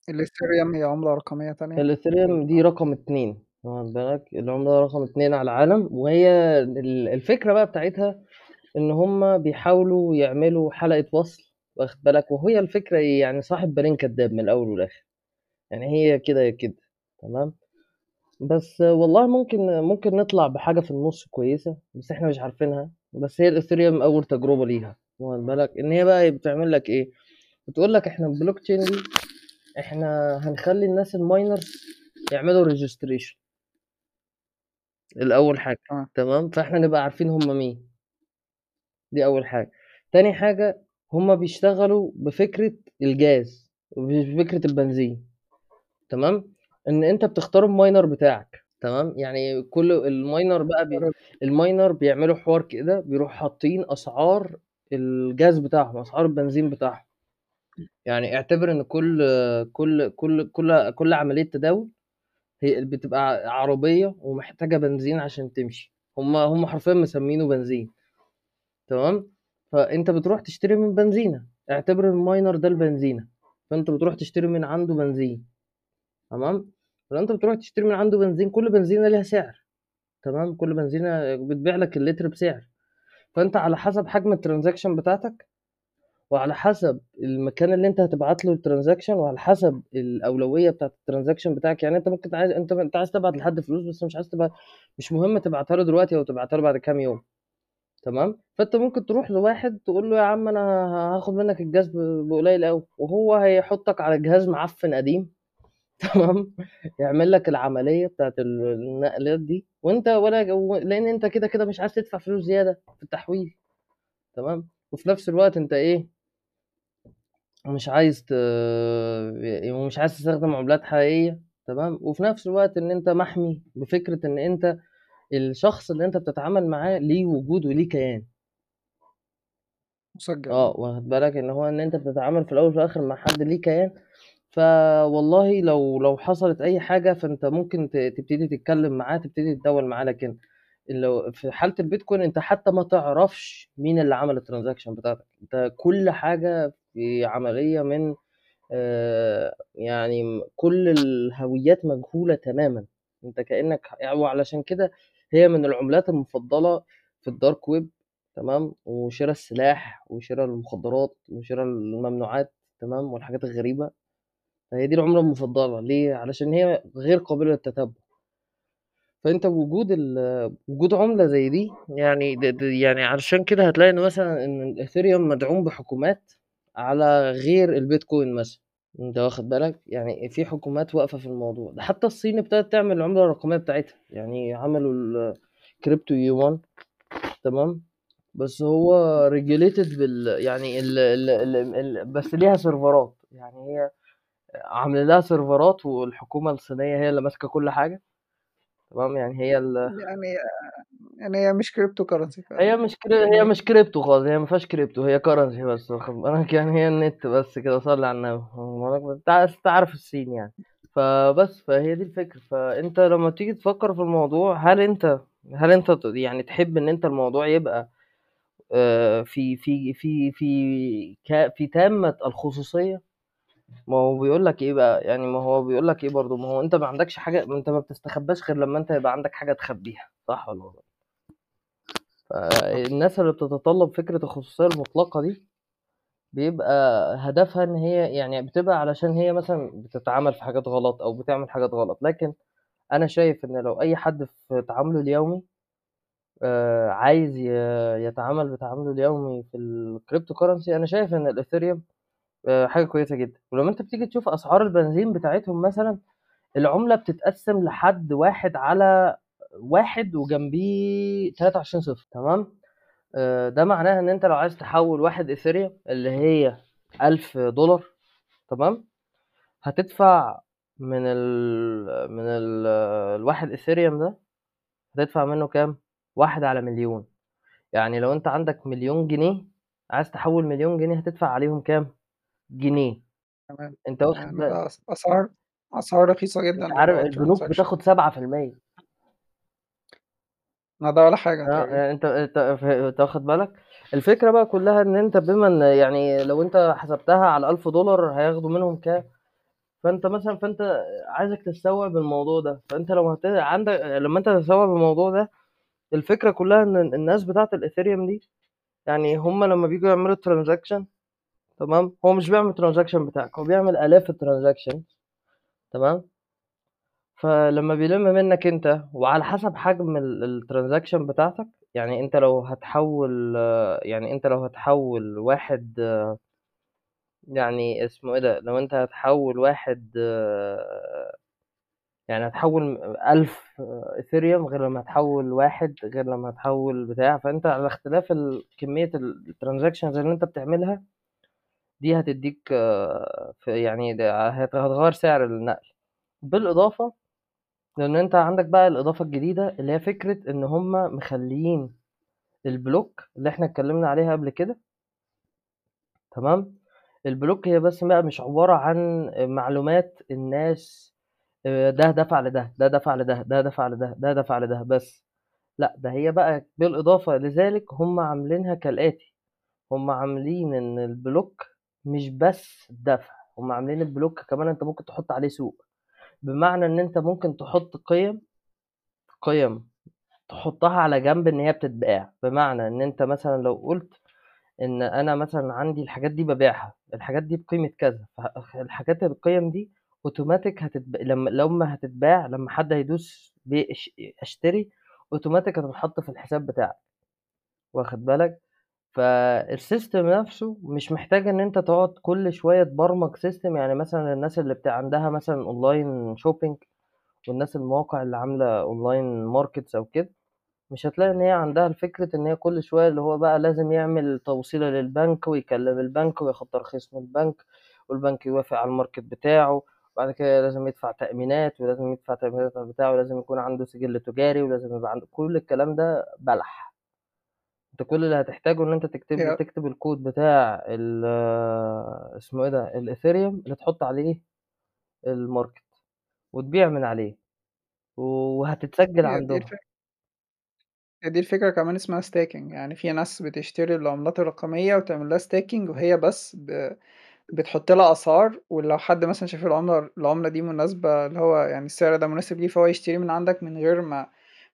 الإثيريوم هي عملة رقمية تانية؟ الإثيريوم دي رقم اتنين. واخد بالك؟ العملة رقم اتنين على العالم. وهي ال- الفكرة بقى بتاعتها إن هم بيحاولوا يعملوا حلقة وصل واخد بالك؟ وهي الفكرة إيه؟ يعني صاحب بالين كداب من الأول والآخر. يعني هي كده يا كده تمام؟ بس والله ممكن ممكن نطلع بحاجة في النص كويسة بس إحنا مش عارفينها. بس هي الإثيريوم أول تجربة ليها واخد بالك؟ إن هي بقى بتعمل لك إيه؟ بتقول لك إحنا البلوك تشين دي إحنا هنخلي الناس ال miners يعملوا registration الأول حاجة تمام. تمام؟ فإحنا نبقى عارفين هم مين. دي أول حاجة. تاني حاجة هم بيشتغلوا بفكرة الجاز بفكرة البنزين تمام؟ إن أنت بتختار ال miner بتاعك تمام؟ يعني كل ال miner بقى بي... ال miner بيعملوا حوار كده بيروح حاطين أسعار الجاز بتاعهم أسعار البنزين بتاعهم. يعني اعتبر إن كل كل كل كل كل عملية تداول هي بتبقى عربية ومحتاجة بنزين عشان تمشي. هم هم حرفيا مسمينه بنزين. تمام؟ فأنت بتروح تشتري من بنزينة. اعتبر ال miner ده البنزينة. فأنت بتروح تشتري من عنده بنزين. تمام؟ فلو انت بتروح تشتري من عنده بنزين كل بنزينة ليها سعر. تمام؟ كل بنزينة بتبيع لك اللتر بسعر. فأنت على حسب حجم ال transaction بتاعتك وعلى حسب المكان اللي انت هتبعت له ال transaction وعلى حسب الأولوية بتاعت ال transaction بتاعك. يعني انت ممكن عايز انت انت عايز تبعت لحد فلوس بس مش عايز تبعت مش مهم تبعتها له دلوقتي أو تبعتها له بعد كام يوم. تمام؟ فأنت ممكن تروح لواحد تقول له يا عم أنا هاخد منك الجهاز بقليل قوي وهو هيحطك على جهاز معفن قديم. تمام؟ يعمل لك العملية بتاعت ال- النقلات دي وانت ولا لأن انت كده كده مش عايز تدفع فلوس زيادة في التحويل. تمام؟ وفي نفس الوقت انت إيه؟ مش عايز ت... يعني مش عايز تستخدم عملات حقيقية تمام؟ وفي نفس الوقت إن أنت محمي بفكرة إن أنت الشخص اللي أنت بتتعامل معاه ليه وجود وليه كيان. مسجل. آه واخد بالك؟ إن هو إن أنت بتتعامل في الأول وفي الآخر مع حد ليه كيان. فوالله لو لو حصلت أي حاجة فأنت ممكن ت- تبتدي تتكلم معاه تبتدي تدول معاه. لكن لو في حالة البيتكوين أنت حتى ما تعرفش مين اللي عمل الترانزاكشن بتاعتك. أنت كل حاجة في عملية من آه، يعني كل الهويات مجهولة تماما. أنت كأنك وعلشان كده هي من العملات المفضلة في الدارك ويب تمام؟ وشراء السلاح وشراء المخدرات وشراء الممنوعات تمام؟ والحاجات الغريبة. فهي دي العملة المفضلة. ليه؟ علشان هي غير قابلة للتتبع. فأنت وجود وجود عملة زي دي يعني د د يعني علشان كده هتلاقي إن مثلا إن الاثيريوم مدعوم بحكومات على غير البيتكوين مثلا. أنت واخد بالك؟ يعني في حكومات واقفة في الموضوع ده. حتى الصين ابتدت تعمل العملة الرقمية بتاعتها. يعني عملوا الكريبتو يوان تمام؟ بس هو regulated بال يعني ال ال ال ال بس ليها سيرفرات يعني هي عامل لها سيرفرات والحكومة الصينية هي اللي ماسكة كل حاجة. تمام؟ يعني هي ال يعني يعني هي مش crypto currency هي مش cry... هي مش كريبتو خالص هي ما فيهاش كريبتو هي currency بس واخد بالك؟ يعني هي النت بس كده صلي على النبي عارف الصين يعني. فبس فهي دي الفكرة. فأنت لما تيجي تفكر في الموضوع هل أنت هل أنت يعني تحب إن أنت الموضوع يبقى آه، في في في في في تامة الخصوصية؟ ما هو بيقول لك إيه بقى؟ يعني ما هو بيقول لك إيه برضو ما هو أنت ما عندكش حاجة ما أنت ما بتستخباش غير لما أنت يبقى عندك حاجة تخبيها صح ولا غلط؟ فالناس اللي بتتطلب فكرة الخصوصية المطلقة دي بيبقى هدفها إن هي يعني بتبقى علشان هي مثلا بتتعامل في حاجات غلط أو بتعمل حاجات غلط. لكن أنا شايف إن لو أي حد في تعامله اليومي آه، عايز يتعامل بتعامله اليومي في ال crypto currency أنا شايف إن ال Ethereum آه، حاجة كويسة جدا. ولما أنت بتيجي تشوف أسعار البنزين بتاعتهم مثلا العملة بتتقسم لحد واحد على واحد وجنبيه 23 صفر تمام؟ آه، ده معناه إن أنت لو عايز تحول واحد اثيريوم اللي هي 1000 دولار تمام؟ هتدفع من ال من ال الواحد اثيريوم ده هتدفع منه كام؟ واحد على مليون. يعني لو أنت عندك مليون جنيه عايز تحول مليون جنيه هتدفع عليهم كام؟ جنيه. تمام. أنت واخد يعني أسعار أسعار رخيصة جدا عارف البنوك بتاخد سبعة في المية. ما ده ولا آه تقريبا يعني انت انت واخد بالك؟ الفكرة بقى كلها ان انت بما ان يعني لو انت حسبتها على ألف دولار هياخدوا منهم كام؟ فانت مثلا فانت عايزك تستوعب الموضوع ده. فانت لو هت... عندك لما انت تستوعب الموضوع ده الفكرة كلها ان الناس بتاعت الاثيريوم دي يعني هم لما بيجوا يعملوا ترانزاكشن تمام؟ هو مش بيعمل transaction بتاعك هو بيعمل آلاف ال transaction تمام؟ فلما بيلم منك انت وعلى حسب حجم ال transaction بتاعتك يعني انت لو هتحول يعني انت لو هتحول واحد يعني اسمه إيه ده لو انت هتحول واحد يعني هتحول ألف Ethereum غير لما هتحول واحد غير لما هتحول بتاع فانت على اختلاف كمية ال transactions اللي انت بتعملها دي هتديك يعني هتغير سعر النقل. بالإضافة لأن أنت عندك بقى الإضافة الجديدة اللي هي فكرة إن هما مخليين ال block اللي إحنا اتكلمنا عليها قبل كده. تمام؟ ال block هي بس بقى مش عبارة عن معلومات الناس آه، ده دفع لده ده دفع لده ده دفع لده ده دفع لده بس. لا ده هي بقى بالإضافة لذلك هم عاملينها كالآتي. هم عاملين إن ال block مش بس دفع هم عاملين ال block كمان أنت ممكن تحط عليه سوق. بمعنى إن أنت ممكن تحط قيم قيم تحطها على جنب إن هي بتتباع، بمعنى إن أنت مثلًا لو قُلت إن أنا مثلًا عندي الحاجات دي بابيعها، الحاجات دي بقيمة كذا، الحاجات القيم دي أوتوماتيك هتتب لمّا لمّا هتتباع لمّا حد هيدوس أشتري أوتوماتيك هتتحط في الحساب بتاعك، واخد بالك؟ فال system نفسه مش محتاج إن أنت تقعد كل شوية تبرمج system، يعني مثلًا الناس اللي بت عندها مثلًا online shopping والناس المواقع اللي عاملة online markets أو كده، مش هتلاقي إن هي عندها الفكرة إن هي كل شوية اللي هو بقى لازم يعمل توصيلة للبنك ويكلم البنك وياخد ترخيص من البنك والبنك يوافق على ال market بتاعه وبعد كده لازم يدفع تأمينات ولازم يدفع تأمينات بتاعه ولازم يكون عنده سجل تجاري ولازم يبقى عنده كل الكلام ده بلح. انت كل اللي هتحتاجه ان انت تكتب هي تكتب الكود بتاع ال اسمه إيه ده ال Ethereum اللي تحط عليه ال market وتبيع من عليه وهتتسجل عندهم. دي الفكرة كمان اسمها staking. يعني في ناس بتشتري العملات الرقمية وتعمل لها staking وهي بس ب... بتحط لها أسعار ولو حد مثلا شاف العملة العملة دي مناسبة اللي هو يعني السعر ده مناسب ليه فهو يشتري من عندك من غير ما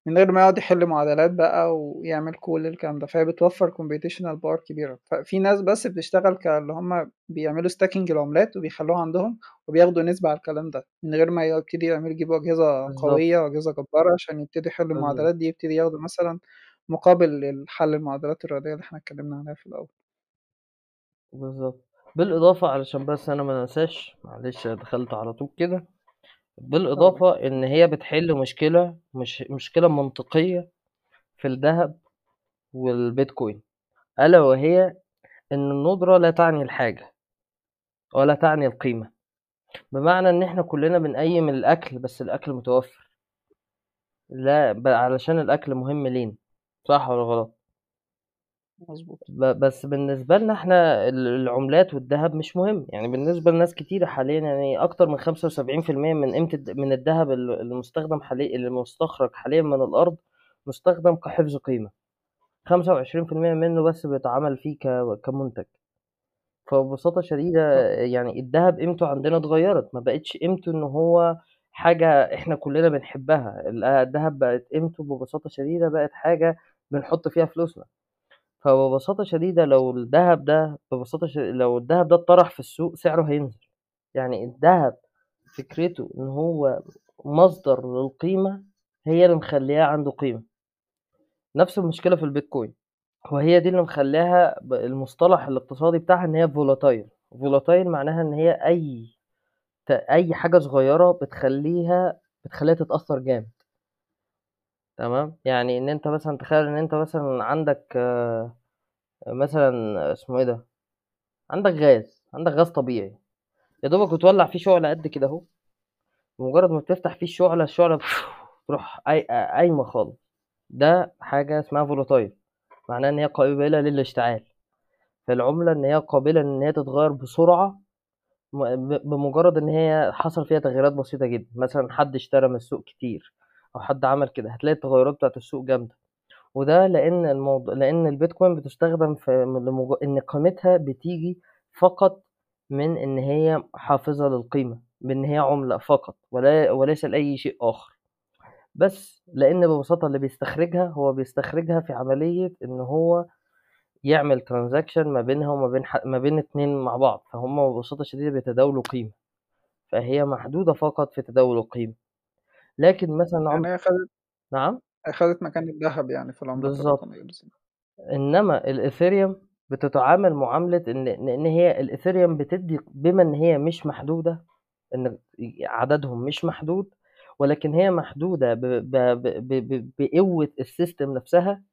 من غير ما يقعد يحل معادلات بقى ويعمل كل الكلام ده. فهي بتوفر computational power كبيرة. ففي ناس بس بتشتغل كاللي هم بيعملوا stacking العملات وبيخلوها عندهم وبياخدوا نسبة على الكلام ده. من غير ما يبتدي يعمل يجيبوا أجهزة بالظبط. قوية وأجهزة جبارة عشان يبتدي يحل المعادلات دي يبتدي ياخدوا مثلا مقابل الحل المعادلات الرياضية اللي إحنا اتكلمنا عليها في الأول. بالظبط. بالإضافة علشان بس أنا ما ننساش معلش دخلت على طول كده. بالإضافة إن هي بتحل مشكلة مش مشكلة منطقية في الذهب والبيتكوين ألا وهي إن الندرة لا تعني الحاجة ولا تعني القيمة. بمعنى إن إحنا كلنا بنقيم الأكل بس الأكل متوفر. لا ب- علشان الأكل مهم لينا صح ولا غلط؟ مظبوط. بس بالنسبة لنا إحنا ال- العملات والذهب مش مهم. يعني بالنسبة لناس كتيرة حاليا يعني أكتر من خمسة وسبعين في المية من قيمة الد- من الذهب ال- المستخدم حاليا المستخرج حاليا من الأرض مستخدم كحفظ قيمة. خمسة وعشرين في المية منه بس بيتعمل فيه كمنتج. فببساطة شديدة يعني الذهب قيمته عندنا اتغيرت. ما بقتش قيمته إن هو حاجة إحنا كلنا بنحبها. ال- الذهب بقت قيمته ببساطة شديدة بقت حاجة بنحط فيها فلوسنا. فببساطة شديدة لو الذهب ده ببساطة ش... لو الذهب ده اتطرح في السوق سعره هينزل. يعني الذهب فكرته إن هو مصدر للقيمة هي اللي مخليها عنده قيمة. نفس المشكلة في البيتكوين وهي دي اللي مخليها المصطلح الاقتصادي بتاعها إن هي فولاتايل ف volatile معناها إن هي ت- أي حاجة صغيرة بتخليها بتخليها تتأثر جامد. تمام؟ يعني إن أنت مثلا تخيل إن أنت مثلا عندك آه، مثلا اسمه إيه ده؟ عندك غاز عندك غاز طبيعي يا دوبك بتولع فيه شعلة قد كده أهو بمجرد ما بتفتح فيه الشعلة الشعلة تروح قاي- قايمة خالص. ده حاجة اسمها volatile معناه إن هي قابلة للاشتعال. فالعملة إن هي قابلة إن هي تتغير بسرعة بمجرد إن هي حصل فيها تغييرات بسيطة جدا. مثلا حد اشترى من السوق كتير أو حد عمل كده هتلاقي التغيرات بتاعت السوق جامدة. وده لأن الموضوع لأن البيتكوين بتستخدم في لمج... إن قيمتها بتيجي فقط من إن هي حافظة للقيمة بإن هي عملة فقط ولا وليس لأي شيء آخر. بس لأن ببساطة اللي بيستخرجها هو بيستخرجها في عملية إن هو يعمل transaction ما بينها وما بين ح... ما بين اتنين مع بعض فهم ببساطة شديدة بيتداولوا قيمة. فهي محدودة فقط في تداول القيمة. لكن مثلا عملة يعني هي خدت نعم؟ خدت مكان الذهب يعني في العملات بالظبط الرقمية بالظبط إنما ال Ethereum بتتعامل معاملة إن إن هي ال Ethereum بتدي بما إن هي مش محدودة إن عددهم مش محدود ولكن هي محدودة ب- ب- ب- ب- بقوة ال system نفسها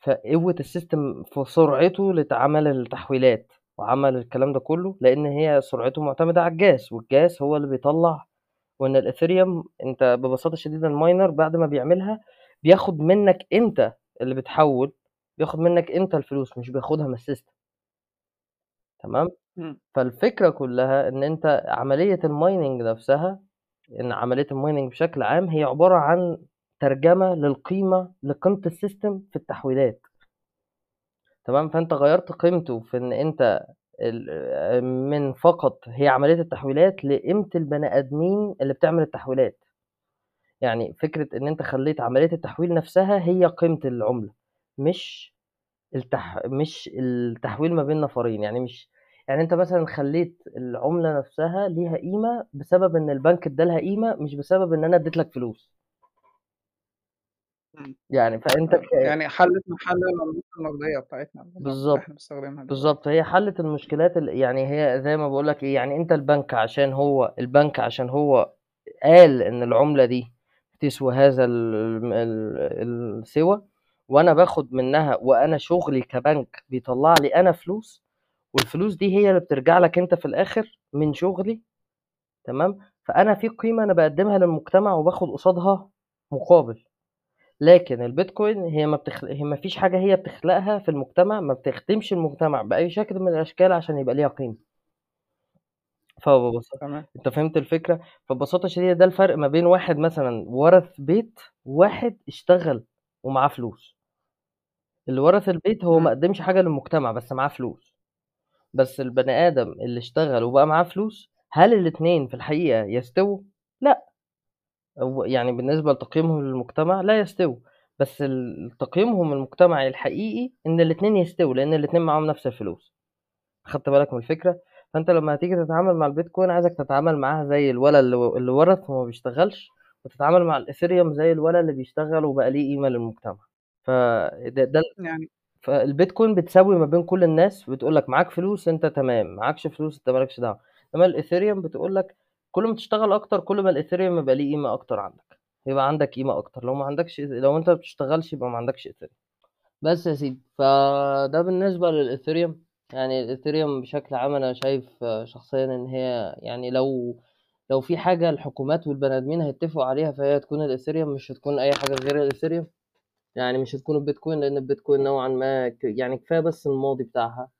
فقوة ال system في سرعته لعمل التحويلات وعمل الكلام ده كله لأن هي سرعته معتمدة على الجاز والجاز هو اللي بيطلع وإن ال Ethereum أنت ببساطة شديده ال miner بعد ما بيعملها بياخد منك أنت اللي بتحول بياخد منك أنت الفلوس مش بياخدها من ال system. تمام. فالفكرة كلها إن أنت عملية ال mining نفسها إن عملية ال mining بشكل عام هي عبارة عن ترجمة للقيمة لقيمة ال system في التحويلات. تمام؟ فأنت غيرت قيمته في إن أنت من فقط هي عملية التحويلات لقيمة البني آدمين اللي بتعمل التحويلات يعني فكرة إن أنت خلّيت عملية التحويل نفسها هي قيمة العملة، مش التح مش التحويل ما بين نفرين، يعني مش يعني أنت مثلًا خلّيت العملة نفسها ليها قيمة بسبب إن البنك ادّى لها قيمة، مش بسبب إن أنا ادّيت لك فلوس. إمم. يعني فأنت ك يعني حلِّت محل العملات النقدية بتاعتنا اللي بالضبط، إحنا بنستخدمها دلوقتي. بالضبط، هي حلِّت المشكلات ال يعني هي زي ما باقول لك إيه، يعني أنت البنك عشان هو البنك عشان هو قال إن العملة دي تسوى هذا ال الم ال السِوَى وأنا باخد منها وأنا شغلي كبنك بيطلّع لي أنا فلوس، والفلوس دي هي اللي بترجع لك أنت في الآخر من شغلي تمام، فأنا في قيمة أنا باقدّمها للمجتمع وباخد قصادها مقابل، لكن البيتكوين هي ما بتخل هي ما فيش حاجة هي بتخلقها في المجتمع، ما بتخدمش المجتمع بأي شكل من الأشكال عشان يبقى ليها قيمة. فببسا تمام. أنت فهمت الفكرة؟ فببساطة شديدة ده الفرق ما بين واحد مثلًا وَرَث بيت، وواحد اشتغل ومعاه فلوس. اللي وَرَث البيت هو ما. قدّمش حاجة للمجتمع بس معاه فلوس، بس البني آدم اللي اشتغل وبقى معاه فلوس، هل الاتنين في الحقيقة يستووا؟ لأ. هو يعني بالنسبة لتقييمهم للمجتمع لا يستووا، بس ال تقييمهم المجتمعي الحقيقي إن الاتنين يستووا، لإن الاتنين معاهم نفس الفلوس. خدت بالك من الفكرة؟ فأنت لمّا هتيجي تتعامل مع البيتكوين عايزك تتعامل معاها زي الولد اللي وَرَث وما بيشتغلش، وتتعامل مع الإيثيريوم زي الولد اللي بيشتغل وبقى ليه قيمة للمجتمع. فده ده يعني فالبيتكوين بتساوي ما بين كل الناس، بتقول لك معاك فلوس أنت تمام، معاكش فلوس أنت ما لكش دعوة. إنما الإيثيريوم بتقول لك كل ما تشتغل أكتر، كل ما الإيثيريوم يبقى ليه قيمة أكتر عندك، يبقى عندك قيمة أكتر، لو ما عندكش لو أنت ما بتشتغلش يبقى ما عندكش إيثيريوم. بس يا سيدي، فده بالنسبة للإيثيريوم، يعني الإيثيريوم بشكل عام أنا شايف شخصيًا إن هي يعني لو لو في حاجة الحكومات والبني آدمين هيتفقوا عليها فهي هتكون الإيثيريوم مش هتكون أي حاجة غير الإيثيريوم، يعني مش هتكون البيتكوين لإن البيتكوين نوعًا ما يعني كفاية بس الماضي بتاعها،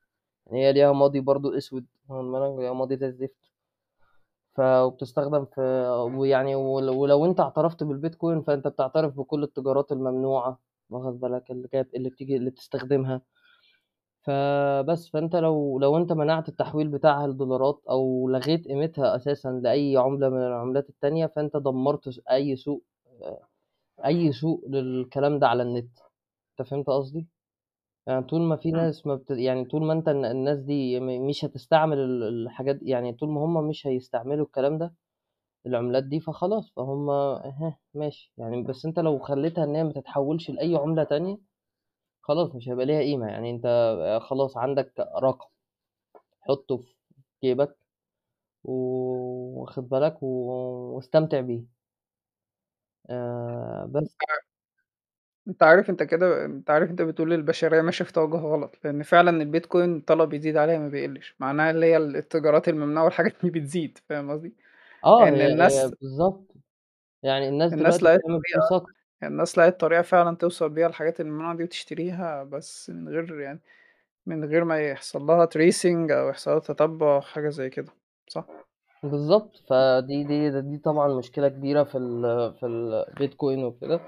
يعني هي ليها ماضي برضه أسود، ليها ماضي زي الزفت. ف وبتستخدم في ويعني ول ولو أنت اعترفت بالبيتكوين فأنت بتعترف بكل التجارات الممنوعة، واخد بالك، اللي كانت اللي بتيجي اللي بتستخدمها. فبس، فأنت لو لو أنت منعت التحويل بتاعها لدولارات أو لغيت قيمتها أساسًا لأي عملة من العملات التانية، فأنت دمّرت أي سوق آآ أي سوق للكلام ده على النت. أنت فهمت قصدي؟ يعني طول ما في إمم. ناس ما بت يعني طول ما أنت الن الناس دي م مش هتستعمل ال الحاجات يعني طول ما هم مش هيستعملوا الكلام ده، العملات دي، فخلاص فهُم أها ماشي، يعني بس أنت لو خلّيتها إن هي ما تتحولش لأي عملة تانية، خلاص مش هيبقى ليها قيمة، يعني أنت خلاص عندك رقم، حُطّه في جيبك و واخد بالك و واستمتع بيه. آآ أنت بس. أنت عارف أنت كده أنت عارف أنت بتقول البشرية ماشية في توجه غلط، لإن فعلًا البيتكوين الطلب بيزيد عليها ما بيقلّش، معناها اللي هي ال التجارات الممنوعة والحاجات دي بتزيد، فاهم قصدي؟ آه، إن هي هي الناس بالضبط. يعني الناس الناس دلوقتي لقت بتعمل طريقة أكتر. الناس لقت طريقة فعلًا توصل بيها للحاجات الممنوعة دي وتشتريها، بس من غير يعني من غير ما يحصل لها tracing أو يحصل لها تتبُّع حاجة زي كده، صح؟ بالضبط، فدي دي دي طبعًا مشكلة كبيرة في ال في البيتكوين وكده.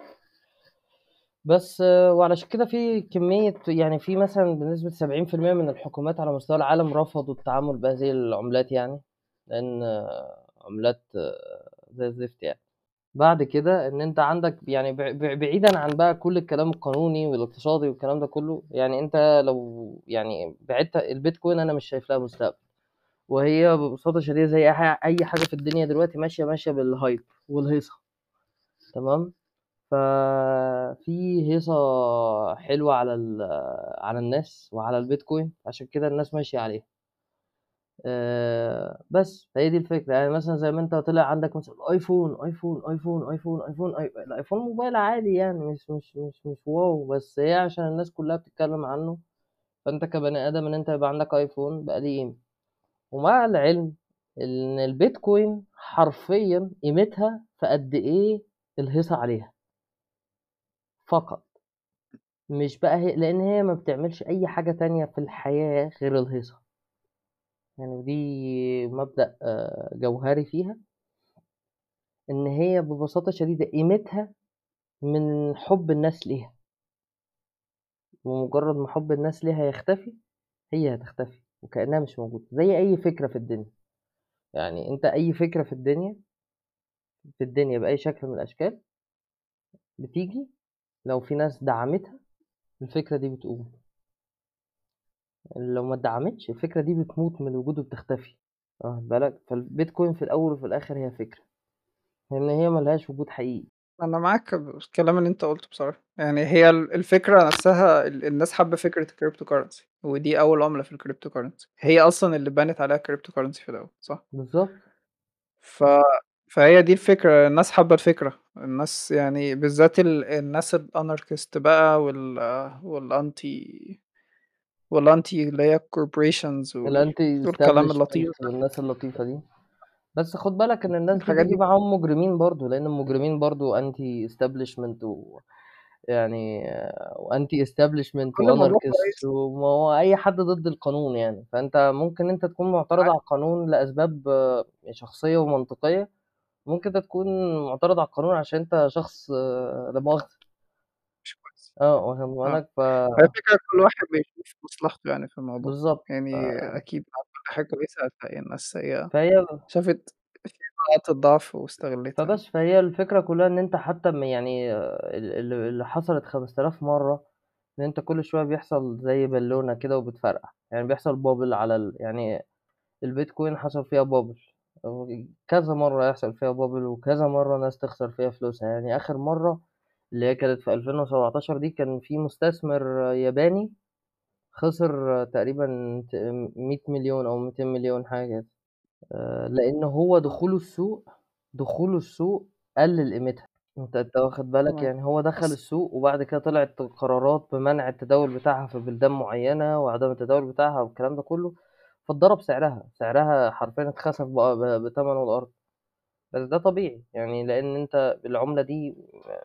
بس وعلشان كده في كمية يعني في مثلًا بنسبة 70% من الحكومات على مستوى العالم رفضوا التعامل بهذه العملات يعني، لإن عملات زي الزفت يعني. بعد كده إن أنت عندك يعني بعيدًا عن بقى كل الكلام القانوني والاقتصادي والكلام ده كله، يعني أنت لو يعني بعدت البيتكوين أنا مش شايف لها مستقبل، وهي ببساطة شديدة زي أي حاجة في الدنيا دلوقتي ماشية، ماشية بالhype والهيصة، تمام؟ ففي هيصة حلوة على ال على الناس وعلى البيتكوين، عشان كده الناس ماشية عليها. آآ بس، فهي دي الفكرة، يعني مثلًا زي ما أنت طلع عندك مثلًا أيفون، أيفون، أيفون، أيفون، أي الأيفون موبايل عادي يعني مش مش مش مش واو، بس هي عشان الناس كلّها بتتكلّم عنّه، فأنت كبني آدم إن أنت يبقى عندك أيفون بقى ليه قيمة. ومع العلم إن البيتكوين حرفيًا قيمتها في قد إيه الهيصة عليها. فقط. مش بقى هي لإن هي ما بتعملش أي حاجة تانية في الحياة غير الهيصة. يعني ودي مبدأ جوهري فيها. إن هي ببساطة شديدة قيمتها من حُب الناس ليها. بمجرّد ما حُب الناس ليها يختفي، هي هتختفي وكإنّها مش موجودة، زي أي فكرة في الدنيا. يعني أنت أي فكرة في الدنيا في الدنيا بأي شكل من الأشكال بتيجي لو في ناس دعمتها الفكرة دي بتقوم. لو ما اتدعمتش الفكرة دي بتموت من الوجود وبتختفي. واخد بالك؟ فالبيتكوين في الأول وفي الآخر هي فكرة. لأن هي ملهاش وجود حقيقي. أنا معاك الكلام اللي أنت قُلته بصراحة، يعني هي ال الفكرة نفسها ال الناس حابة فكرة الcryptocurrency ودي أول عملة في الcryptocurrency. هي أصلًا اللي اتبنت عليها الcryptocurrency في الأول صح؟ بالضبط. ف فهي دي الفكرة، الناس حابة الفكرة، الناس يعني بالذات ال الناس الanarchist بقى وال والanti والanti اللي هي الcorporations وال الanti والكلام اللطيف. والناس اللطيفة دي. بس خُد بالك إن الناس الحاجات دي معاهم مجرمين برضه، لإن المجرمين establishment ويعني وanti establishment كل موضوع وanarchist كويس. وما هو أي حد ضد القانون يعني، فأنت ممكن أنت تكون معترض عادي. على القانون لأسباب شخصية ومنطقية، ممكن أنت تكون معترض على القانون عشان أنت شخص لا مؤاخذة. مش كويس. آه، واخد آه. بالك ف هي الفكرة كل واحد بيشوف مصلحته يعني في الموضوع، بالضبط. ف يعني أكيد مع كل حاجة كويسة هتلاقي الناس هي فهي شافت نقاط الضعف واستغلتها. فبس، فهي الفكرة كلّها إن أنت حتى م يعني ال ال اللي حصلت 5000 مرّة، إن أنت كل شوية بيحصل زي بالونة كده وبتفرقع، يعني بيحصل bubble على ال يعني البيتكوين حصل فيها bubble كذا مرّة يحصل فيها bubble وكذا مرّة ناس تخسر فيها فلوسها، يعني آخر مرّة اللي هي كانت في 2017 دي كان في مستثمر ياباني خسر تقريبًا ت 100.000.000 أو 200.000.000 حاجة. كده، آآ لإن هو دخوله السوق دخوله السوق قلّل قيمتها، أنت أنت واخد بالك،. يعني هو دخل السوق وبعد كده طلعت قرارات بمنع التداول بتاعها في بلدان معيّنة وعدم التداول بتاعها والكلام ده كلّه، فاتضرب سعرها، سعرها حرفيًا اتخسف ب ب بتمنه الأرض، بس ده طبيعي، يعني لإن أنت العملة دي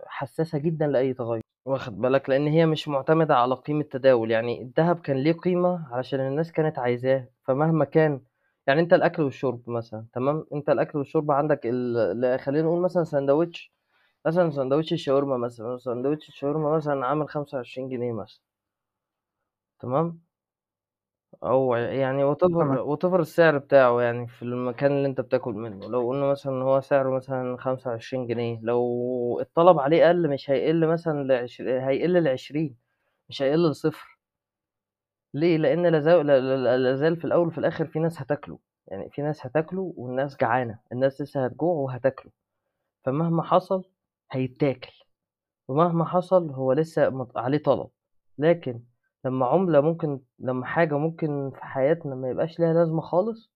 حساسة جدًا لأي تغيُّر، واخد بالك، لإن هي مش معتمدة على قيمة تداول، يعني الدهب كان ليه قيمة علشان الناس كانت عايزاه، فمهما كان يعني أنت الأكل والشرب مثلًا تمام، أنت الأكل والشرب عندك ال خلّينا نقول مثلًا ساندوتش مثلًا ساندوتش الشاورما مثلًا، ساندوتش الشاورما مثلًا عامل 25 جنيه مثلًا. تمام؟ أو يعني whatever تمام. whatever السعر بتاعه يعني في المكان اللي أنت بتاكل منه، لو قُلنا مثلًا إن هو سعره مثلًا 25 جنيه، لو الطلب عليه قَل مش هيقل مثلًا لعش هيقل ل20 مش هيقل ل0. ليه؟ لإن لا زال لا لا لا زال في الأول وفي الآخر في ناس هتاكله، يعني في ناس هتاكله والناس جعانة، الناس لسه هتجوع وهتاكله، فمهما حصل هيتاكل، ومهما حصل هو لسه عليه طلب، لكن لمّا عملة ممكن لمّا حاجة ممكن في حياتنا ما يبقاش ليها لازمة خالص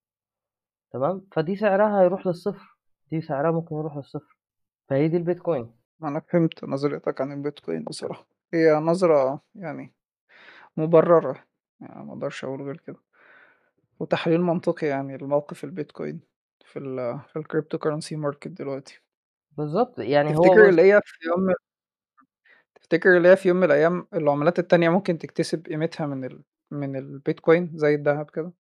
تمام، فدي سعرها هيروح لل0 دي سعرها ممكن يروح لل0 فهي دي البيتكوين. أنا فهمت نظرتك عن البيتكوين بصراحة، هي نظرة يعني مبررة، يعني ما أقدرش أقول غير كده، وتحليل منطقي يعني لموقف البيتكوين في ال في الcryptocurrency market دلوقتي. بالضبط، يعني هو تفتكر بُص اللي هي في يوم تفتكر اللي هي في يوم من الأيام العملات التانية ممكن تكتسب قيمتها من ال من البيتكوين زي الدهب كده؟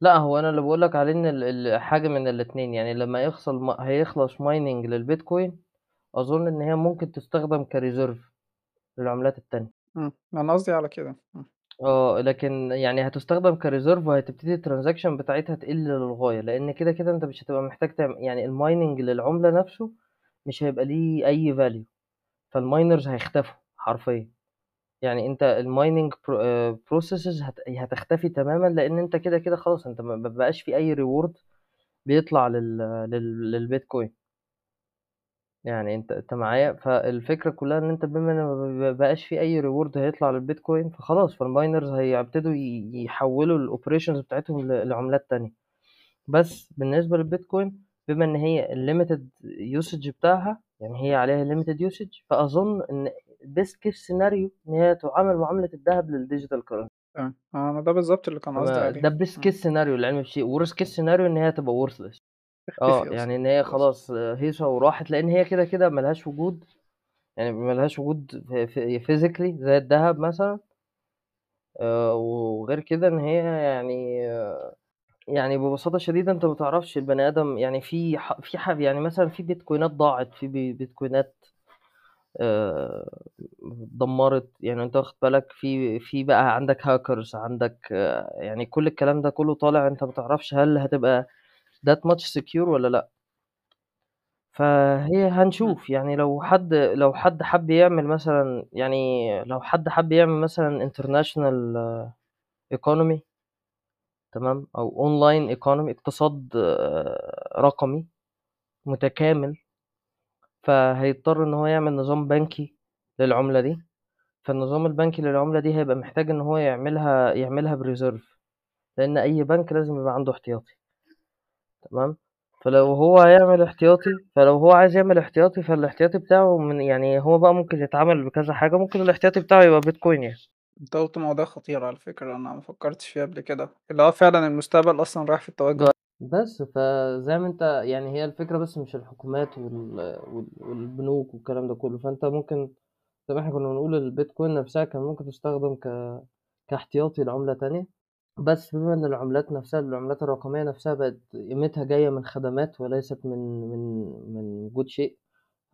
لأ، هو أنا اللي باقول لك عليه إن ال ال حاجة من الاتنين، يعني لمّا يحصل م هيخلص mining للبيتكوين، أظن إن هي ممكن تستخدم كreserve للعملات التانية. إمم، أنا قصدي على كده، إمم. آه، لكن يعني هتستخدم كreserve وهتبتدي الtransaction بتاعتها تقل للغاية، لإن كده، كده أنت مش هتبقى محتاج تعم يعني الmining للعملة نفسه مش هيبقى ليه أي value فالminers هيختفوا حرفيًا، يعني pro آآ processes هت هتختفي تمامًا لإن أنت كده، كده خلاص أنت ما بقاش في أي reward بيطلع لل لل للبيتكوين. يعني أنت أنت معايا؟ فالفكرة كلّها إن أنت بما إن ما بقاش في أي reward هيطلع للبيتكوين فخلاص فالminers هيبتدوا يحوّلوا الoperations بتاعتهم لعملات تانية، بس بالنسبة للبيتكوين بما إن هي الlimited usage بتاعها يعني هي عليها limited usage فأظن إن best case scenario إن هي تعامل معاملة الدهب للdigital currency. تمام، أنا ده بالضبط اللي كان قصدي عليه، ده best إمم. case scenario للعلم بالشيء worst case scenario إن هي تبقى worthless. آه، تختفي أصلًا، يعني إن هي خلاص. هيصة وراحت لإن هي كده، كده ما لهاش وجود يعني ما لهاش وجود ف ف physically زي الدهب مثلًا. آآ وغير كده إن هي يعني يعني ببساطة شديدة أنت ما تعرفش البني آدم يعني في ح في ح يعني مثلًا في بيتكوينات ضاعت، في بي بيتكوينات آآ اتدمّرت، يعني أنت واخد بالك في في بقى عندك hackers عندك يعني كل الكلام ده كلّه طالع أنت ما تعرفش هل هتبقى that much secure والّا لأ. فهي. هنشوف يعني لو حد لو حد حَب يعمل مثلًا يعني لو حد حَب يعمل مثلًا international economy تمام، أو online economy اقتصاد رقمي متكامل. فهيضطر إن هو يعمل نظام بنكي للعملة دي، فالنظام البنكي للعملة دي هيبقى محتاج إن هو يعملها يعملها بreserve. لإن أي بنك لازم يبقى عنده احتياطي. تمام، فلو هو هيعمل احتياطي فلو هو عايز يعمل احتياطي فالاحتياطي بتاعه من يعني هو بقى ممكن يتعامل بكذا حاجة، ممكن الاحتياطي بتاعه يبقى Bitcoin يعني. أنت قُلت مواضيع خطيرة على فكرة أنا ما فكّرتش فيها قبل كده، اللي هو فعلًا المستقبل أصلًا رايح في التوجه. بس فزي ما أنت يعني هي الفكرة بس مش الحكومات وال وال والبنوك والكلام ده كلّه، فأنت ممكن زي ما إحنا كنا بنقول الBitcoin نفسها كان ممكن تستخدم ك كاحتياطي لعملة تانية، بس بما إن العملات نفسها العملات الرقمية نفسها بقت قيمتها جاية من خدمات وليست من من من وجود شيء،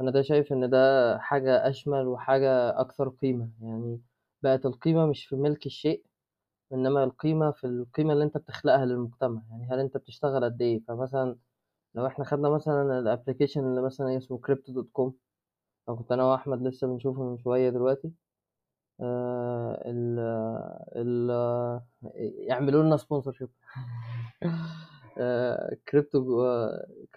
أنا ده شايف إن ده حاجة أشمل وحاجة أكثر قيمة، يعني بقت القيمة مش في ملك الشيء، إنما القيمة في القيمة اللي أنت بتخلقها للمجتمع، يعني هل أنت بتشتغل قد إيه، فمثلًا لو إحنا خدنا مثلًا الapplication اللي مثلًا اسمه crypto.com لو كنت أنا وأحمد لسه بنشوفه من شوية دلوقتي آآ ال ال يعملوا لنا sponsorship. آآ crypto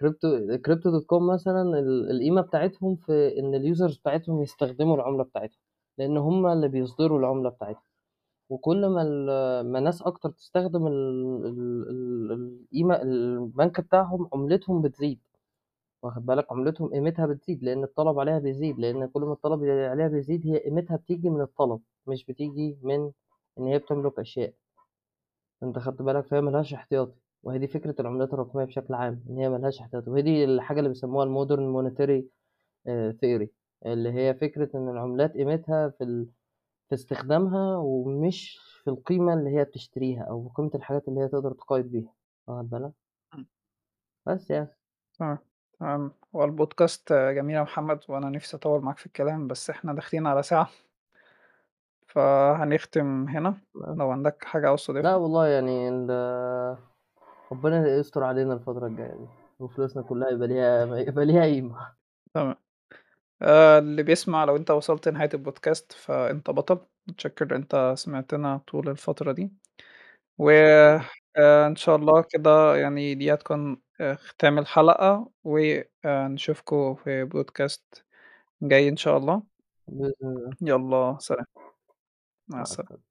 crypto crypto.com مثلًا ال القيمة بتاعتهم في إن الusers بتاعتهم يستخدموا العملة بتاعتهم، لإن هُم اللي بيصدروا العملة بتاعتهم، وكل ما ما ناس أكتر تستخدم ال ال ال القيمة البنك بتاعهم عملتهم بتزيد، واخد بالك، عملتهم قيمتها بتزيد لإن الطلب عليها بيزيد، لإن كل ما الطلب عليها بيزيد هي قيمتها بتيجي من الطلب، مش بتيجي من إن هي بتملك أشياء. أنت خدت بالك، فهي ما لهاش احتياطي، وهي دي فكرة العملات الرقمية بشكل عام، إن هي ما لهاش احتياطي، وهي دي الحاجة اللي بيسموها الmodern monetary آآ theory. اللي هي فكرة إن العملات قيمتها في ال في استخدامها ومش في القيمة اللي هي بتشتريها أو قيمة الحاجات اللي هي تقدر تقايض بيها، واخد بالك؟ بس يعني. تمام، تمام، هو البودكاست جميل يا محمد وأنا نِفْسي أطوّل معاك في الكلام، بس إحنا داخلين على ساعة. فهنختم هنا،. لو عندك حاجة عاوز تضيفها؟ والله يعني ال ربنا يستر علينا الفترة الجاية دي، وفلوسنا كلّها يبقى ليها يبقى ليها قيمة. تمام. آآ اللي بيسمع لو أنت وصلت لنهاية البودكاست فأنت بطل، متشكر أنت سمعتنا طول الفترة دي، و آآ إن شاء الله كده يعني دي هتكون آآ ختام الحلقة، وآآ نشوفكم في بودكاست جاي إن شاء الله. بإذن الله. يالّا سلام. مع مع السلامة. السلامة.